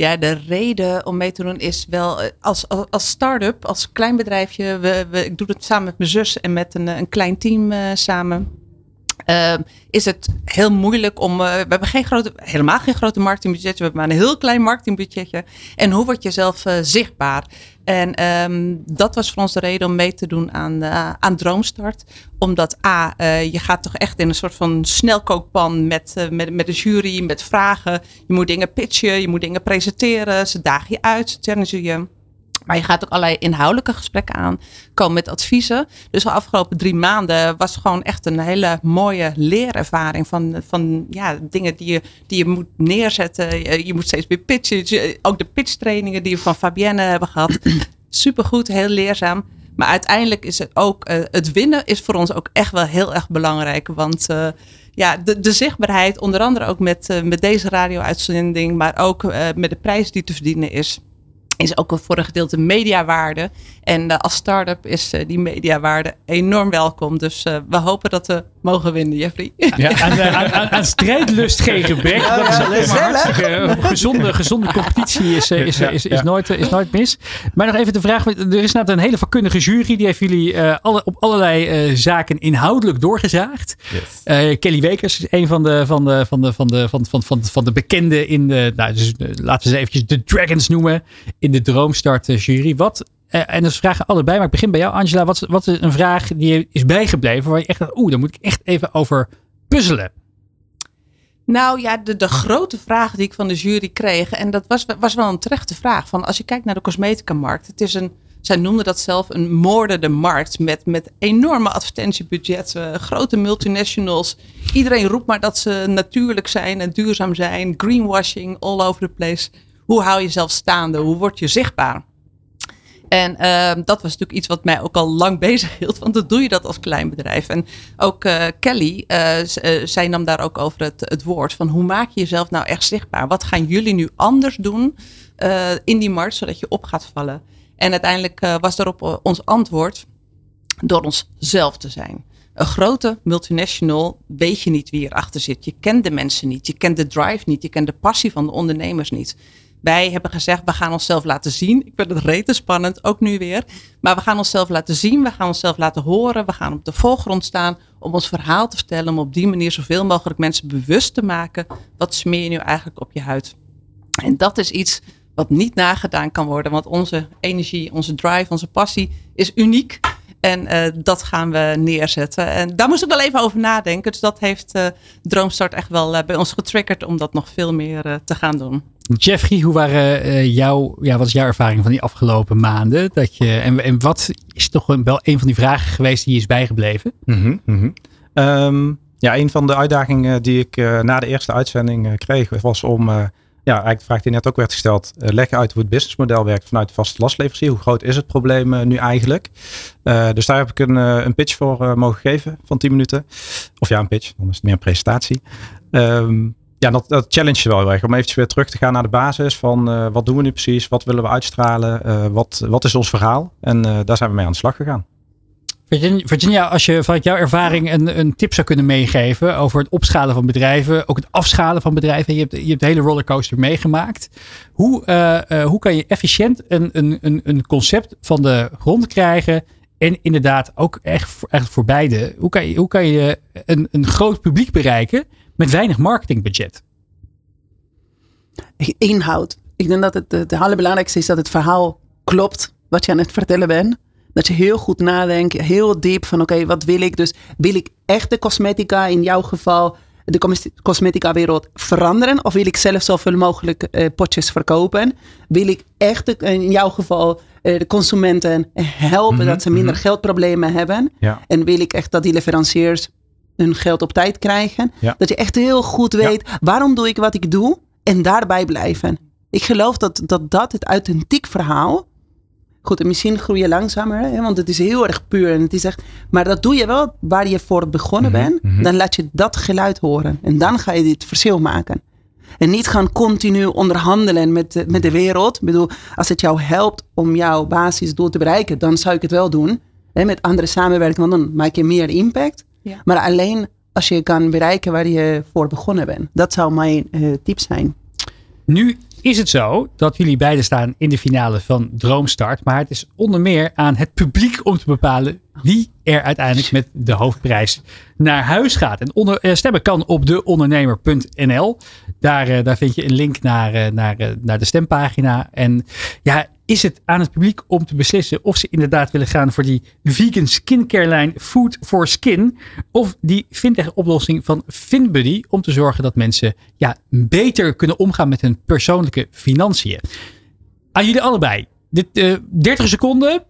Ja, de reden om mee te doen is wel als, als, als start-up, als klein bedrijfje. We, we, ik doe het samen met mijn zus en met een, een klein team samen. Uh, is het heel moeilijk om. Uh, we hebben geen grote, helemaal geen grote marketingbudget. We hebben maar een heel klein marketingbudgetje. En hoe word je zelf uh, zichtbaar? En um, dat was voor ons de reden om mee te doen aan, uh, aan Droomstart. Omdat A, je gaat toch echt in een soort van snelkookpan met, met, een jury, met vragen. Je moet dingen pitchen, je moet dingen presenteren. Ze dagen je uit, ze challengen je. Maar je gaat ook allerlei inhoudelijke gesprekken aan. Komen met adviezen. Dus de afgelopen drie maanden was gewoon echt een hele mooie leerervaring. Van, van ja, dingen die je, die je moet neerzetten. Je, moet steeds weer pitchen. Ook de pitchtrainingen die we van Fabienne hebben gehad. Supergoed, heel leerzaam. Maar uiteindelijk is het ook, uh, het winnen is voor ons ook echt wel heel erg belangrijk. Want uh, ja, de, de zichtbaarheid, onder andere ook met, met deze radio-uitzending. Maar ook met de prijs die te verdienen is is ook voor een gedeelte mediawaarde. En uh, als start-up is uh, die mediawaarde enorm welkom. Dus uh, we hopen dat we mogen winnen, Jeffrey. Ja, aan, eh, aan, aan, aan strijdlust geen gebrek. Ja, dat is ja, alleen maar gezellig. hartstikke eh, gezonde, gezonde competitie is, eh, is, is, is, nooit, is nooit mis. Maar nog even de vraag. Er is namelijk een hele vakkundige jury. Die heeft jullie eh, alle, op allerlei eh, zaken inhoudelijk doorgezaagd. Eh, Kelly Wekers is een van de, van de, van de, van de, van, van, van, van de bekende in de, nou, dus, laten we ze eventjes de Dragons noemen, in de Droomstart jury. Wat, en dat is vragen allebei, maar ik begin bij jou Angela. Wat, wat is een vraag die is bijgebleven waar je echt dacht, oeh, daar moet ik echt even over puzzelen. Nou ja, de, de grote vraag die ik van de jury kreeg, en dat was, was wel een terechte vraag. Van als je kijkt naar de cosmetica-markt, het is een, zij noemden dat zelf een moordende markt met, met enorme advertentiebudgetten, grote multinationals. Iedereen roept maar dat ze natuurlijk zijn en duurzaam zijn, greenwashing all over the place. Hoe hou je jezelf staande? Hoe word je zichtbaar? En ehm, dat was natuurlijk iets wat mij ook al lang bezig hield. Want dan doe je dat als klein bedrijf. En ook eh, Kelly, zij nam daar ook over het, het woord. Van hoe maak je jezelf nou echt zichtbaar? Wat gaan jullie nu anders doen in die markt, zodat je op gaat vallen? En uiteindelijk was daarop ons antwoord door onszelf te zijn. Een grote multinational weet je niet wie erachter zit. Je kent de mensen niet. Je kent de drive niet. Je kent de passie van de ondernemers niet. Wij hebben gezegd, we gaan onszelf laten zien. Ik vind het rete spannend, ook nu weer. Maar we gaan onszelf laten zien. We gaan onszelf laten horen. We gaan op de voorgrond staan om ons verhaal te vertellen. Om op die manier zoveel mogelijk mensen bewust te maken. Wat smeer je nu eigenlijk op je huid? En dat is iets wat niet nagedaan kan worden. Want onze energie, onze drive, onze passie is uniek. En eh, dat gaan we neerzetten. En daar moest ik wel even over nadenken. Dus dat heeft eh, Droomstart echt wel eh, bij ons getriggerd om dat nog veel meer te gaan doen. Jeffrey, hoe waren eh, jouw, ja, wat is jouw ervaring van die afgelopen maanden? Dat je, en, en wat is toch wel een van die vragen geweest die is bijgebleven? Mhm, mhm. Ehm, ja, een van de uitdagingen die ik eh, na de eerste uitzending eh, kreeg, was om, eh, ja, eigenlijk de vraag die net ook werd gesteld, eh, leg uit hoe het businessmodel werkt vanuit de vaste lastleverancier. Hoe groot is het probleem eh, nu eigenlijk? Eh, dus daar heb ik een, eh, een pitch voor eh, mogen geven van 10 minuten. Of ja, een pitch, dan is het meer een presentatie. Ehm, ja, dat, challenge je wel heel erg. Om eventjes weer terug te gaan naar de basis van eh, wat doen we nu precies? Wat willen we uitstralen? Eh, wat, wat is ons verhaal? En eh, daar zijn we mee aan de slag gegaan. Virginia, als je vanuit jouw ervaring een, een tip zou kunnen meegeven over het opschalen van bedrijven, ook het afschalen van bedrijven. Je hebt, je hebt de hele rollercoaster meegemaakt. Hoe, hoe kan je efficiënt een, een, een, concept van de grond krijgen en inderdaad ook echt echt voor beide. Hoe kan je, hoe kan je een, een groot publiek bereiken met weinig marketingbudget? Inhoud. Ik denk dat het, het allerbelangrijkste is dat het verhaal klopt wat je aan het vertellen bent. Dat je heel goed nadenkt, heel diep van oké, wat wil ik? Dus wil ik echt de cosmetica in jouw geval, de cos- cosmetica wereld veranderen? Of wil ik zelf zoveel mogelijk eh, potjes verkopen? Wil ik echt de- in jouw geval eh, de consumenten helpen Mhm, dat ze minder mhm. geldproblemen hebben? Ja. En wil ik echt dat die leveranciers hun geld op tijd krijgen? Ja. Dat je echt heel goed weet waarom doe ik wat ik doe en daarbij blijven. Ik geloof dat dat, dat het authentiek verhaal. Goed, en misschien groei je langzamer, hè, want het is heel erg puur. En het is echt, maar dat doe je wel waar je voor begonnen Mhm, bent. mhm. Dan laat je dat geluid horen. En dan ga je dit verschil maken. En niet gaan continu onderhandelen met, de- met de wereld. Ik bedoel, als het jou helpt om jouw basisdoel te bereiken, dan zou ik het wel doen. Hè, met anderen samenwerken, want dan maak je meer impact. Ja. Maar alleen als je kan bereiken waar je voor begonnen bent. Dat zou mijn eh, tip zijn. Nu is het zo dat jullie beiden staan in de finale van Droomstart. Maar het is onder meer aan het publiek om te bepalen wie er uiteindelijk met de hoofdprijs naar huis gaat. En onder, eh, stemmen kan op deondernemer.nl. Daar, eh, daar vind je een link naar, naar, naar de stempagina. En ja, is het aan het publiek om te beslissen of ze inderdaad willen gaan voor die vegan skincare lijn Food for Skin. Of die fintech oplossing van FinBuddy om te zorgen dat mensen ja, beter kunnen omgaan met hun persoonlijke financiën. Aan jullie allebei. Dit, eh 30 seconden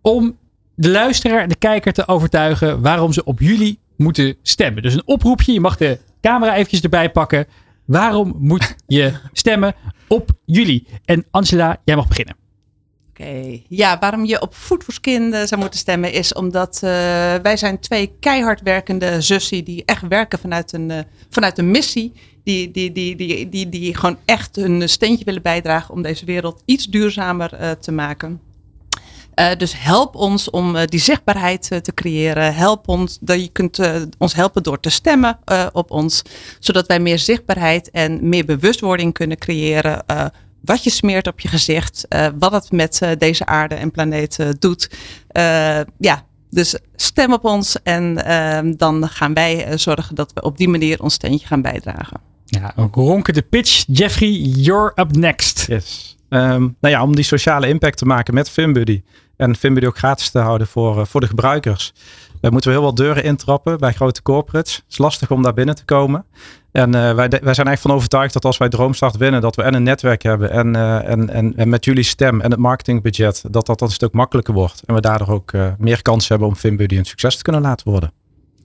om de luisteraar en de kijker te overtuigen waarom ze op jullie moeten stemmen. Dus een oproepje, je mag de camera eventjes erbij pakken. Waarom moet je stemmen op jullie? En Angela, jij mag beginnen. Ja, waarom je op Food for Skin zou moeten stemmen is omdat eh, wij zijn twee keihard werkende zussen die echt werken vanuit een, eh, vanuit een missie. Die, die, die, die, die, die gewoon echt hun steentje willen bijdragen om deze wereld iets duurzamer eh, te maken. Dus help ons om die zichtbaarheid te creëren. Help ons, dat je kunt ons helpen door te stemmen op ons. Zodat wij meer zichtbaarheid en meer bewustwording kunnen creëren. Wat je smeert op je gezicht. wat het met deze aarde en planeet doet. ja, dus stem op ons en ehm, dan gaan wij zorgen dat we op die manier ons steentje gaan bijdragen. Ja, ook ronken de pitch. Jeffrey, you're up next. Yes. Um, nou ja, om die sociale impact te maken met FinBuddy. En FinBuddy ook gratis te houden voor, uh, voor de gebruikers. Uh, moeten we heel wat deuren intrappen bij grote corporates. Het is lastig om daar binnen te komen. En uh, wij, wij zijn eigenlijk van overtuigd dat als wij Droomstart winnen, dat we en een netwerk hebben en, en, en, en met jullie stem en het marketingbudget, dat dat een stuk makkelijker wordt. En we daardoor ook meer kans hebben om FinBuddy een succes te kunnen laten worden.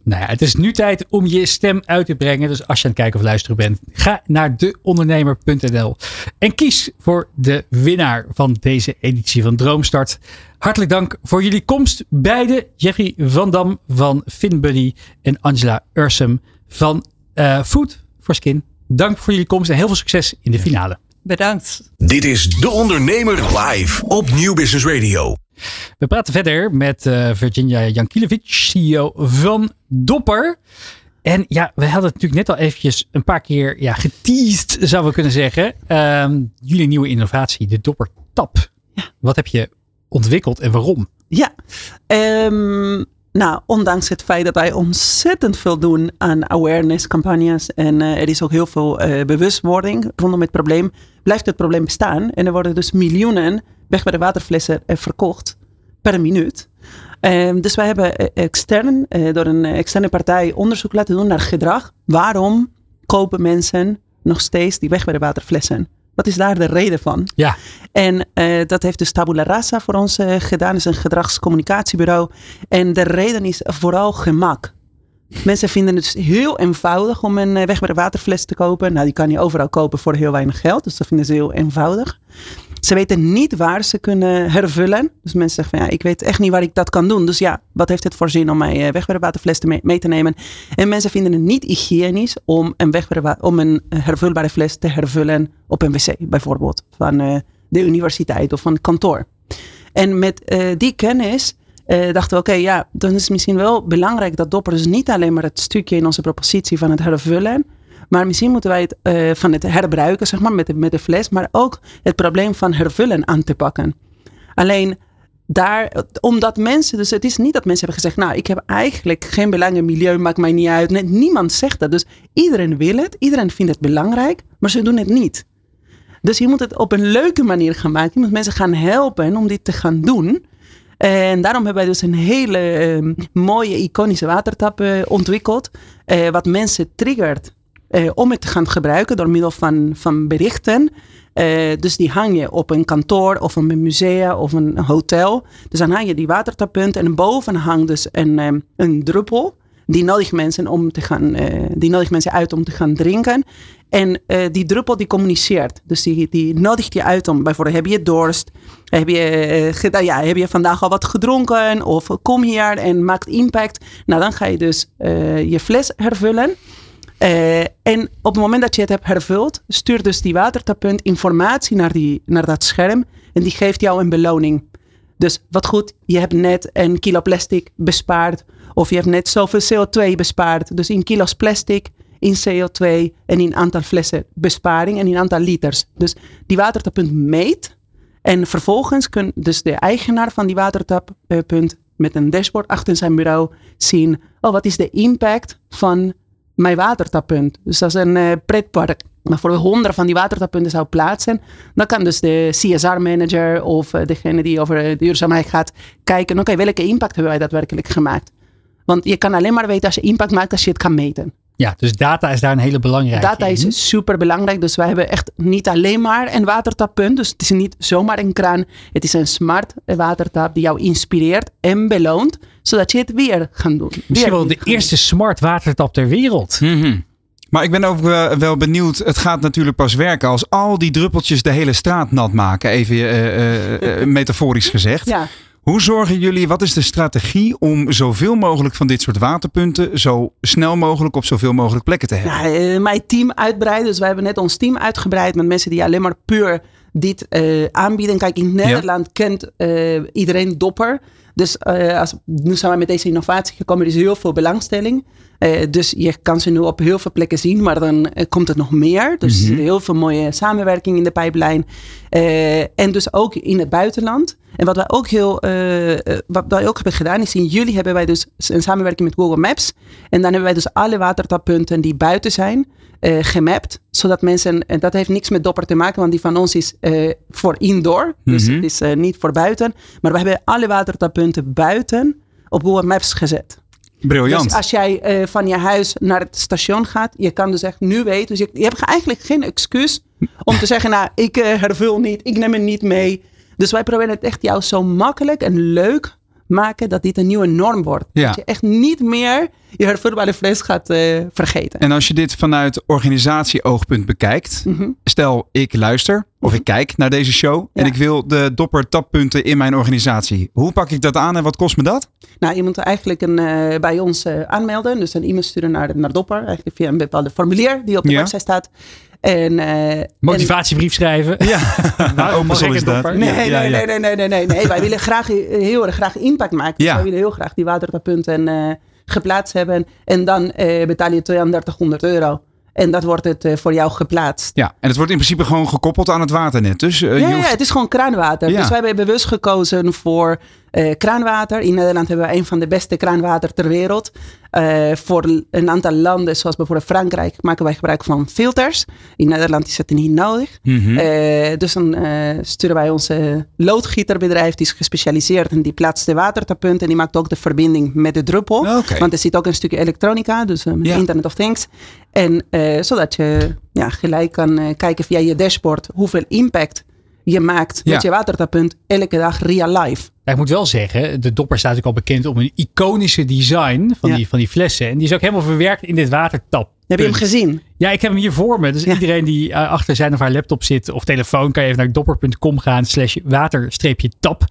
Nou ja, het is nu tijd om je stem uit te brengen. Dus als je aan het kijken of luisteren bent, ga naar deondernemer.nl en kies voor de winnaar van deze editie van Droomstart. Hartelijk dank voor jullie komst. Beide, Jeffrey van Dam van FinBuddy en Angela Ursum van uh, Food for Skin. Dank voor jullie komst en heel veel succes in de finale. Bedankt. Dit is De Ondernemer live op Nieuw Business Radio. We praten verder met uh, Virginia Jankilovic, CEO van Dopper. En ja, we hadden het natuurlijk net al eventjes een paar keer ja, geteased, zouden we kunnen zeggen. Um, jullie nieuwe innovatie, de Dopper Tap. Ja. Wat heb je ontwikkeld en waarom? Ja, um, nou, ondanks het feit dat wij ontzettend veel doen aan awareness campagnes en uh, er is ook heel veel uh, bewustwording rondom het probleem, blijft het probleem bestaan. En er worden dus miljoenen weg bij de waterflessen uh, verkocht per minuut. Ehm, dus wij hebben extern, door een externe partij onderzoek laten doen naar gedrag. Waarom kopen mensen nog steeds die weg bij de waterflessen? Wat is daar de reden van? Ja. En uh, dat heeft dus Tabula Rasa voor ons uh, gedaan. Dat is een gedragscommunicatiebureau. En de reden is vooral gemak. Mensen vinden het dus heel eenvoudig om een eh, weg bij de waterfles te kopen. Nou, die kan je overal kopen voor heel weinig geld. Dus dat vinden ze heel eenvoudig. Ze weten niet waar ze kunnen hervullen. Dus mensen zeggen van ja, ik weet echt niet waar ik dat kan doen. Dus ja, wat heeft het voor zin om mij weg bij de waterfles te mee te nemen? En mensen vinden het niet hygiënisch om een, om een hervulbare fles te hervullen op een wc bijvoorbeeld. Van uh, de universiteit of van het kantoor. En met die kennis uh, dachten we, oké, ja, dan is het misschien wel belangrijk dat dopper dus niet alleen maar het stukje in onze propositie van het hervullen, maar misschien moeten wij het uh, van het herbruiken, zeg maar, met de, met de fles, maar ook het probleem van hervullen aan te pakken. Alleen daar, omdat mensen, dus het is niet dat mensen hebben gezegd, nou, ik heb eigenlijk geen belang in milieu, maakt mij niet uit. Niemand zegt dat. Dus iedereen wil het, iedereen vindt het belangrijk, maar ze doen het niet. Dus je moet het op een leuke manier gaan maken. Je moet mensen gaan helpen om dit te gaan doen. En daarom hebben wij dus een hele uh, mooie iconische watertap uh, ontwikkeld. Uh, wat mensen triggert uh, om het te gaan gebruiken door middel van, van berichten. dus die hang je op een kantoor of een museum of een hotel. Dus dan hang je die watertappunt en boven hangt dus een, een druppel. Die nodigt mensen, om te gaan, die nodigt mensen uit om te gaan drinken. En die druppel die communiceert. Dus die, die nodigt je uit om bijvoorbeeld heb je dorst. Heb je, uh, ja, heb je vandaag al wat gedronken? Of kom hier en maakt impact. Nou, dan ga je dus je fles hervullen. En op het moment dat je het hebt hervuld, stuurt dus die watertappunt informatie naar, die, naar dat scherm. En die geeft jou een beloning. Dus wat goed, je hebt net een kilo plastic bespaard. Of je hebt net zoveel CO2 bespaard. Dus in kilo's plastic in CO2 en in aantal flessen besparing en in aantal liters. Dus die watertappunt meet en vervolgens kan dus de eigenaar van die watertappunt met een dashboard achter zijn bureau zien, oh wat is de impact van mijn watertappunt. Dus als een uh, pretpark maar voor honderden van die watertappunten zou plaatsen, dan kan dus de CSR-manager of uh, degene die over duurzaamheid gaat kijken, oké, welke impact hebben wij daadwerkelijk gemaakt? Want je kan alleen maar weten als je impact maakt als je het kan meten. Ja, dus data is daar een hele belangrijke. Data is super belangrijk. Dus wij hebben echt niet alleen maar een watertappunt. Dus het is niet zomaar een kraan. Het is een smart watertap die jou inspireert en beloont. Zodat je het weer gaat doen. Misschien wel de eerste smart watertap ter wereld. Mm Maar ik ben ook wel benieuwd. Het gaat natuurlijk pas werken als al die druppeltjes de hele straat nat maken. Even uh, uh, metaforisch gezegd. Ja. Hoe zorgen jullie, wat is de strategie om zoveel mogelijk van dit soort waterpunten zo snel mogelijk op zoveel mogelijk plekken te hebben? Nou, mijn team uitbreiden. Dus wij hebben net ons team uitgebreid met mensen die alleen maar puur dit eh, aanbieden. Kijk, in Nederland kent eh, iedereen Dopper. Dus eh, als, nu zijn we met deze innovatie gekomen, er is heel veel belangstelling. Eh, dus je kan ze nu op heel veel plekken zien, maar dan eh, komt er nog meer. Dus Mhm. heel veel mooie samenwerking in de pijplijn. En dus ook in het buitenland. En wat wij ook heel, wat wij ook hebben gedaan, is in juli hebben wij dus een samenwerking met Google Maps. En dan hebben wij dus alle watertappunten die buiten zijn, eh, gemapt. Zodat mensen, en dat heeft niks met dopper te maken, want die van ons is eh, voor indoor. Dus Mhm. het is eh, niet voor buiten. Maar we hebben alle watertappunten buiten op Google Maps gezet. Briljant. Dus als jij eh, van je huis naar het station gaat, je kan dus echt nu weten. Dus je, je hebt eigenlijk geen excuus om te zeggen, nou, ik eh, hervul niet, ik neem het niet mee. Dus wij proberen het echt jou zo makkelijk en leuk maken dat dit een nieuwe norm wordt. Ja. Dat je echt niet meer je hervulbare fles gaat eh, vergeten. En als je dit vanuit organisatie-oogpunt bekijkt, Mhm. stel ik luister of ik kijk naar deze show en ik wil de dopper tappunten in mijn organisatie. Hoe pak ik dat aan en wat kost me dat? Nou, je moet eigenlijk een, eh, bij ons eh, aanmelden. Dus een e-mail sturen naar, naar Dopper. Eigenlijk via een bepaalde formulier die op de Ja. website staat. En, eh, en- Motivatiebrief schrijven. Ja, het dopper? Nee, nee, nee, nee, nee, nee, nee, nee. Wij willen graag eh, heel erg graag impact maken. Dus Ja. wij willen heel graag die watertappunten eh geplaatst hebben. En dan eh, betaal je 3200 euro. En dat wordt het eh, voor jou geplaatst. Ja, en het wordt in principe gewoon gekoppeld aan het waternet. Dus ja, je ja, hoeft... het is gewoon kraanwater. Ja. Dus wij hebben bewust gekozen voor eh, kraanwater. In Nederland hebben we een van de beste kraanwater ter wereld. Eh, voor een aantal landen, zoals bijvoorbeeld Frankrijk, maken wij gebruik van filters. In Nederland is het niet nodig. Mhm. Eh, dus dan sturen wij onze loodgieterbedrijf, die is gespecialiseerd en die plaatst de watertappunt en die maakt ook de verbinding met de druppel. Want er zit ook een stukje elektronica, dus met Internet of Things. En zodat je ja, gelijk kan kijken via je dashboard hoeveel impact je maakt Ja. met je watertappunt elke dag real life. Ja, ik moet wel zeggen, de dopper staat ook al bekend om een iconische design van, Ja. die, van die flessen. En die is ook helemaal verwerkt in dit watertap. Heb je hem gezien? Ja, ik heb hem hier voor me. Dus iedereen die eh, achter zijn of haar laptop zit of telefoon, kan je even naar dopper.com gaan slash water-tap.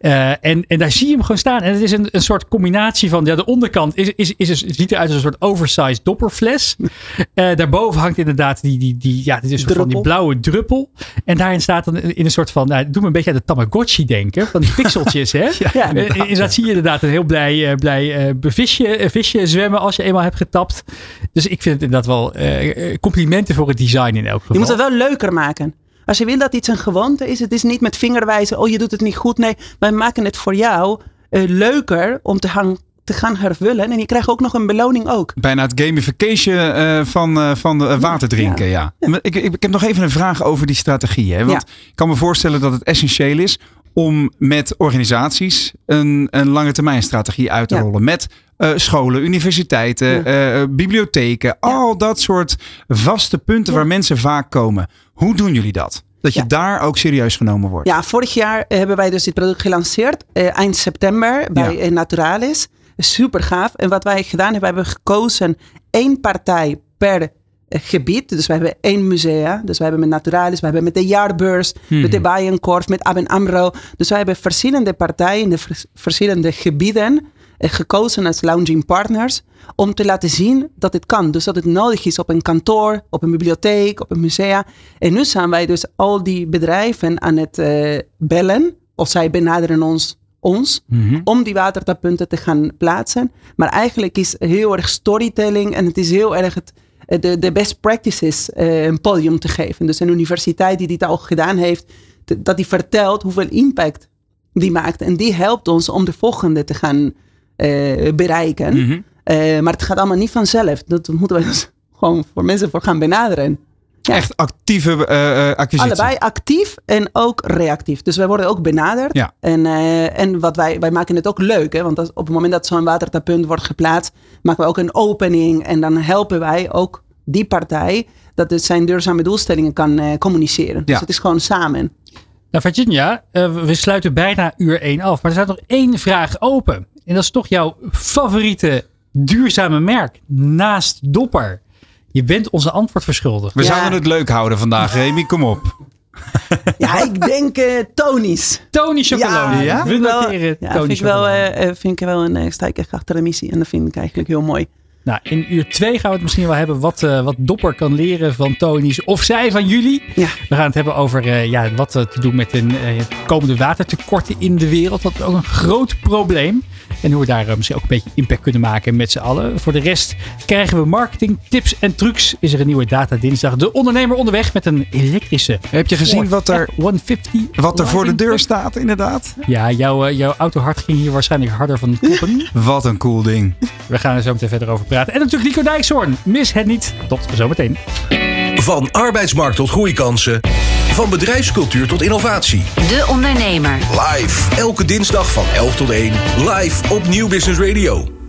Eh, en, en daar zie je hem gewoon staan. En het is een, een soort combinatie van, ja, de onderkant is, is, is, is- ziet eruit als een soort oversized dopperfles. Eh, daarboven hangt inderdaad die, die, die, ja, dit is van die blauwe druppel. En daarin staat dan in een soort van, nou, het doet me een beetje aan de Tamagotchi denken, van die pixeltjes, hè? Ja, Eh, inderdaad, zie je inderdaad een heel blij, blij visje, visje zwemmen als je eenmaal hebt getapt. Dus ik vind inderdaad wel eh, eh, complimenten voor het design in elk geval. Je moet het wel leuker maken. Als je wil dat iets een gewoonte is, het is niet met vingerwijzen, oh je doet het niet goed. Nee, wij maken het voor jou eh, leuker om te gaan, te gaan hervullen. En je krijgt ook nog een beloning ook. Bijna het gamification eh, van, eh, van de, water drinken, ja. Ik, ik heb nog even een vraag over die strategie. Hè? Want ik kan me voorstellen dat het essentieel is om met organisaties een, een lange termijn strategie uit te Ja. rollen. Met eh, scholen, universiteiten, eh, bibliotheken, al dat soort vaste punten waar mensen vaak komen. Hoe doen jullie dat? Dat je daar ook serieus genomen wordt. Ja, vorig jaar eh, hebben wij dus dit product gelanceerd. eh, eind september bij eh, Naturalis. Super gaaf. En wat wij gedaan hebben, hebben we gekozen één partij per eh, gebied. Dus we hebben één musea. Dus we hebben met Naturalis, we hebben met de Jaarbeurs, Hmm. met de Bijenkorf, met Aben AMRO. Dus wij hebben verschillende partijen in de vers- verschillende gebieden eh, gekozen als lounging partners. Om te laten zien dat het kan. Dus dat het nodig is op een kantoor, op een bibliotheek, op een musea. En nu zijn wij dus al die bedrijven aan het eh, bellen. Of zij benaderen ons, ons om die watertappunten te gaan plaatsen. Maar eigenlijk is heel erg storytelling en het is heel erg het, eh, de, de best practices eh, een podium te geven. Dus een universiteit die dit al gedaan heeft, dat die vertelt hoeveel impact die maakt. En die helpt ons om de volgende te gaan eh, bereiken. Eh, maar het gaat allemaal niet vanzelf. Dat moeten we dus gewoon voor mensen voor gaan benaderen. Echt actieve eh, eh, acquisitie. Allebei actief en ook reactief. Dus wij worden ook benaderd. Ja. En, eh, en wat wij, wij maken het ook leuk. Hè? Want als, op het moment dat zo'n watertappunt wordt geplaatst, maken we ook een opening. En dan helpen wij ook die partij dat het zijn duurzame doelstellingen kan eh, communiceren. Dus Ja. het is gewoon samen. Nou, Virginia, we sluiten bijna uur 1 af. Maar er staat nog één vraag open. En dat is toch jouw favoriete duurzame merk naast Dopper. Je bent onze antwoord verschuldigd. We zouden het leuk houden vandaag, Remy. Kom op. Ja, ik denk eh Tony's. Tony Chocolonely. Ja, We vind ik wel- noteren ja, Tony vind ik wel, eh, eh, vind ik wel een, eh, sta ik echt achter de missie. En dat vind ik eigenlijk heel mooi. Nou, in uur 2 gaan we het misschien wel hebben wat, uh, wat Dopper kan leren van Tony's of zij van jullie. Ja. We gaan het hebben over uh, ja, wat te doen met een uh, komende watertekorten in de wereld. Dat is ook een groot probleem. En hoe we daar misschien ook een beetje impact kunnen maken met z'n allen. Voor de rest krijgen we marketing, tips en trucs. Is er een nieuwe Data Dinsdag. De ondernemer onderweg met een elektrische. Heb je gezien wat er, 150 wat er voor de deur staat, inderdaad? Ja, jouw, jouw autohart ging hier waarschijnlijk harder van kloppen. wat een cool ding. We gaan er zo meteen verder over praten. En natuurlijk Nico Dijkshoorn. Mis het niet. Tot zometeen. Van arbeidsmarkt tot groeikansen. Van bedrijfscultuur tot innovatie. De Ondernemer. Live. Elke dinsdag van 11 tot 1. Live op Nieuw Business Radio.